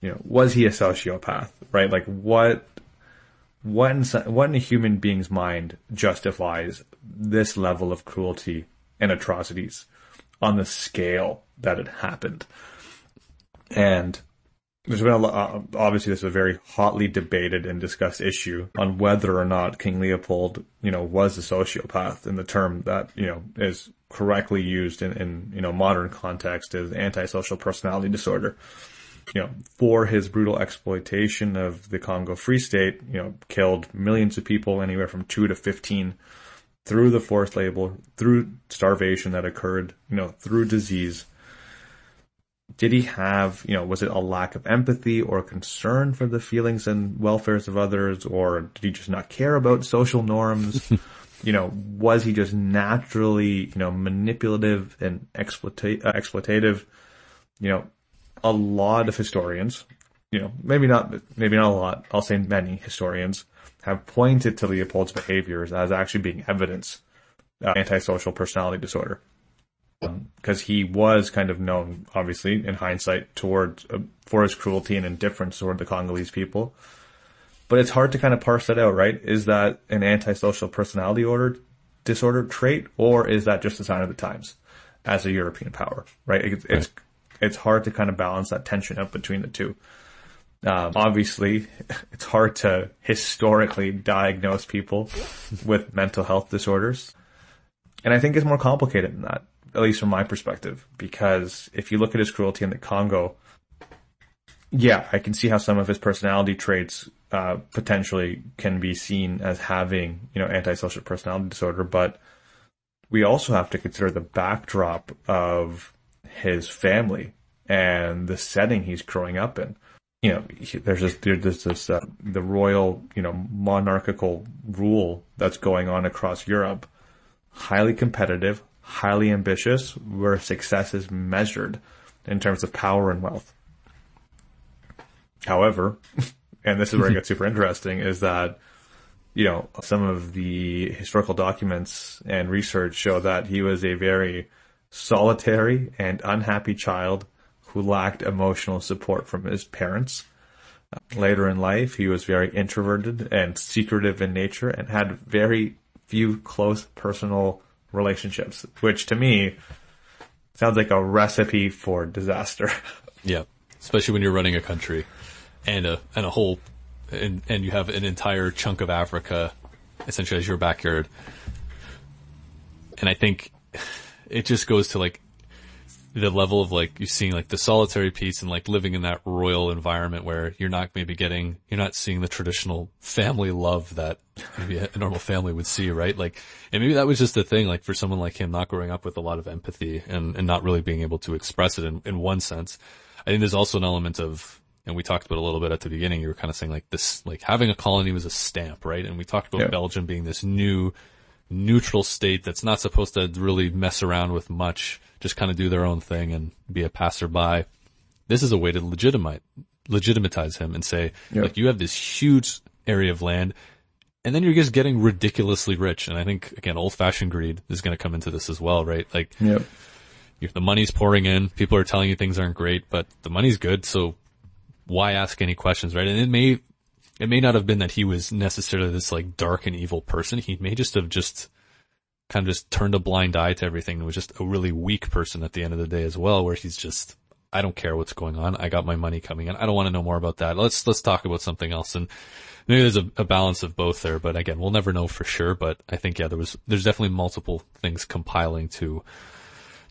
Speaker 4: you know, was he a sociopath? Right? Like what, what in, what in a human being's mind justifies this level of cruelty and atrocities on the scale that it happened? And there's been a lot, uh, obviously this is a very hotly debated and discussed issue on whether or not King Leopold, you know, was a sociopath in the term that, you know, is correctly used in, in you know, modern context as antisocial personality disorder. You know, for his brutal exploitation of the Congo Free State, you know, killed millions of people, anywhere from two to 15 through the forced labor, through starvation that occurred, you know, through disease, did he have, you know, was it a lack of empathy or concern for the feelings and welfares of others, or did he just not care about social norms? you know, was he just naturally, you know, manipulative and exploita- uh, exploitative? You know, a lot of historians, you know, maybe not, maybe not a lot, I'll say many historians have pointed to Leopold's behaviors as actually being evidence of antisocial personality disorder because um, he was kind of known, obviously, in hindsight, towards uh, for his cruelty and indifference toward the Congolese people. But it's hard to kind of parse that out, right? Is that an antisocial personality order disorder trait, or is that just a sign of the times as a European power, right? It's right. it's, it's hard to kind of balance that tension up between the two. Um, obviously, it's hard to historically diagnose people with mental health disorders. And I think it's more complicated than that at least from my perspective, because if you look at his cruelty in the Congo, yeah, I can see how some of his personality traits uh, potentially can be seen as having, you know, antisocial personality disorder, but we also have to consider the backdrop of his family and the setting he's growing up in. You know, there's this, there's this, uh, the royal, you know, monarchical rule that's going on across Europe. Highly competitive, highly ambitious where success is measured in terms of power and wealth. However, and this is where it gets super interesting, is that, you know, some of the historical documents and research show that he was a very solitary and unhappy child who lacked emotional support from his parents. Later in life, he was very introverted and secretive in nature and had very few close personal relationships, which to me sounds like a recipe for disaster.
Speaker 3: yeah. Especially when you're running a country and a, and a whole, and, and you have an entire chunk of Africa essentially as your backyard. And I think it just goes to like the level of like you're seeing like the solitary piece and like living in that royal environment where you're not maybe getting you're not seeing the traditional family love that maybe a normal family would see, right? Like and maybe that was just the thing, like for someone like him not growing up with a lot of empathy and, and not really being able to express it in, in one sense. I think there's also an element of and we talked about a little bit at the beginning, you were kind of saying like this like having a colony was a stamp, right? And we talked about yeah. Belgium being this new neutral state that's not supposed to really mess around with much just kind of do their own thing and be a passerby. This is a way to legitimize, legitimatize him and say, yep. like, you have this huge area of land and then you're just getting ridiculously rich. And I think, again, old fashioned greed is going to come into this as well, right? Like,
Speaker 4: yep.
Speaker 3: the money's pouring in. People are telling you things aren't great, but the money's good. So why ask any questions, right? And it may, it may not have been that he was necessarily this like dark and evil person. He may just have just kind of just turned a blind eye to everything and was just a really weak person at the end of the day as well, where he's just, I don't care what's going on. I got my money coming in. I don't want to know more about that. Let's, let's talk about something else. And maybe there's a, a, balance of both there, but again, we'll never know for sure. But I think, yeah, there was, there's definitely multiple things compiling to,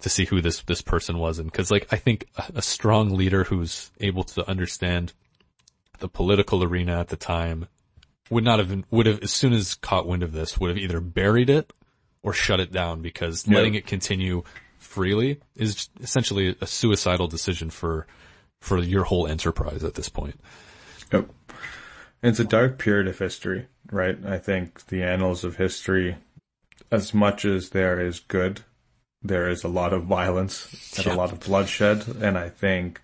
Speaker 3: to see who this, this person was. And cause like, I think a, a strong leader who's able to understand the political arena at the time would not have, would have, as soon as caught wind of this, would have either buried it or shut it down because letting it continue freely is essentially a suicidal decision for for your whole enterprise at this point.
Speaker 4: Yep. It's a dark period of history, right? I think the annals of history, as much as there is good, there is a lot of violence and a lot of bloodshed, and I think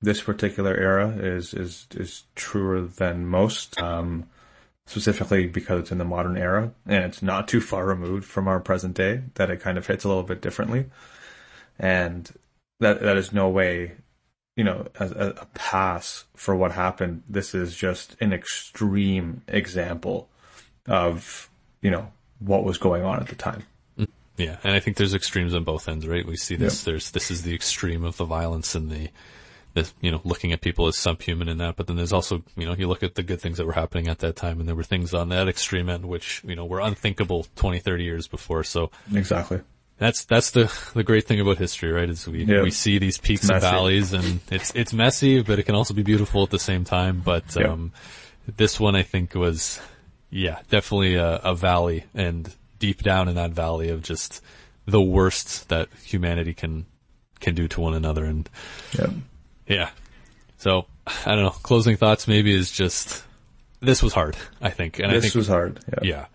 Speaker 4: this particular era is is is truer than most. Um, specifically because it's in the modern era and it's not too far removed from our present day that it kind of hits a little bit differently. And that, that is no way, you know, as a, a pass for what happened. This is just an extreme example of, you know, what was going on at the time.
Speaker 3: Yeah, and I think there's extremes on both ends, right? We see this. There's this is the extreme of the violence and the this, you know, looking at people as subhuman in that, but then there's also, you know, you look at the good things that were happening at that time and there were things on that extreme end which, you know, were unthinkable 20, 30 years before. So
Speaker 4: exactly.
Speaker 3: That's, that's the, the great thing about history, right? Is we, yeah. we see these peaks and valleys and it's, it's messy, but it can also be beautiful at the same time. But, yeah. um, this one I think was, yeah, definitely a, a valley and deep down in that valley of just the worst that humanity can can do to one another and
Speaker 4: Yep.
Speaker 3: Yeah. So I don't know. Closing thoughts maybe is just this was hard. I think, and I
Speaker 4: This
Speaker 3: think
Speaker 4: was hard. Yeah.
Speaker 3: yeah,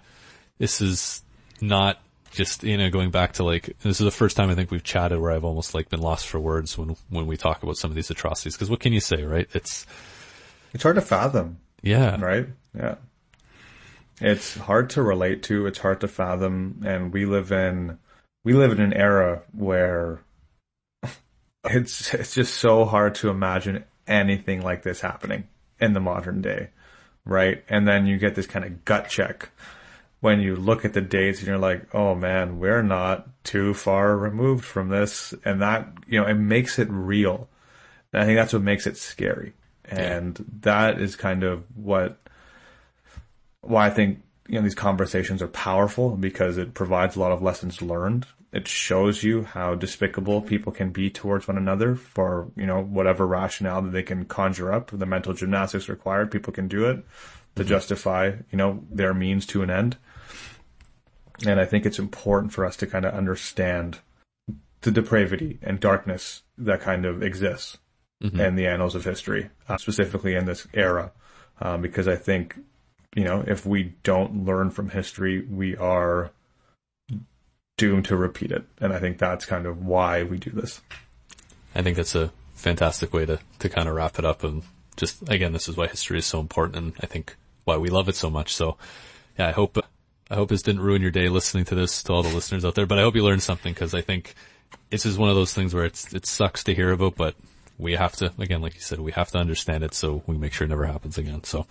Speaker 3: this is not just you know going back to like this is the first time I think we've chatted where I've almost like been lost for words when when we talk about some of these atrocities because what can you say right? It's
Speaker 4: It's hard to fathom,
Speaker 3: yeah
Speaker 4: right? Yeah. It's hard to relate to. It's hard to fathom, and we live in we live in an era where it's it's just so hard to imagine anything like this happening in the modern day, right? And then you get this kind of gut check when you look at the dates and you're like, oh man, we're not too far removed from this, and that you know it makes it real. And I think that's what makes it scary, and that is kind of what why I think you know these conversations are powerful because it provides a lot of lessons learned. It shows you how despicable people can be towards one another for you know whatever rationale that they can conjure up. The mental gymnastics required, people can do it to justify you know their means to an end. And I think it's important for us to kind of understand the depravity and darkness that kind of exists in the annals of history, uh, specifically in this era, um, because I think you know, if we don't learn from history, we are doomed to repeat it. And I think that's kind of why we do this.
Speaker 3: I think that's a fantastic way to, to kind of wrap it up. And just, again, this is why history is so important and I think why we love it so much. So yeah, I hope, I hope this didn't ruin your day listening to this to all the listeners out there, but I hope you learned something because I think this is one of those things where it's, it sucks to hear about, but we have to, again, like you said, we have to understand it so we make sure it never happens again. So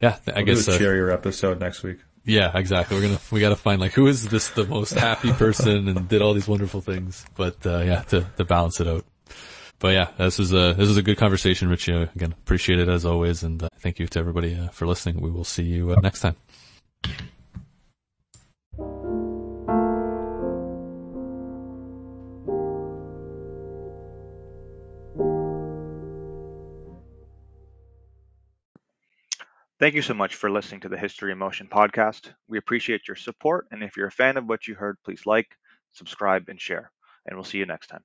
Speaker 3: yeah, I
Speaker 4: We'll
Speaker 3: guess,
Speaker 4: do a
Speaker 3: uh,
Speaker 4: episode next week.
Speaker 3: Yeah, exactly. We're gonna we gotta find like who is this the most happy person and did all these wonderful things. But uh, yeah, to to balance it out. But yeah, this was a this was a good conversation, Rich. Uh, again, appreciate it as always, and uh, thank you to everybody uh, for listening. We will see you uh, next time.
Speaker 5: Thank you so much for listening to the History in Motion podcast. We appreciate your support, and if you're a fan of what you heard, please like, subscribe, and share. And we'll see you next time.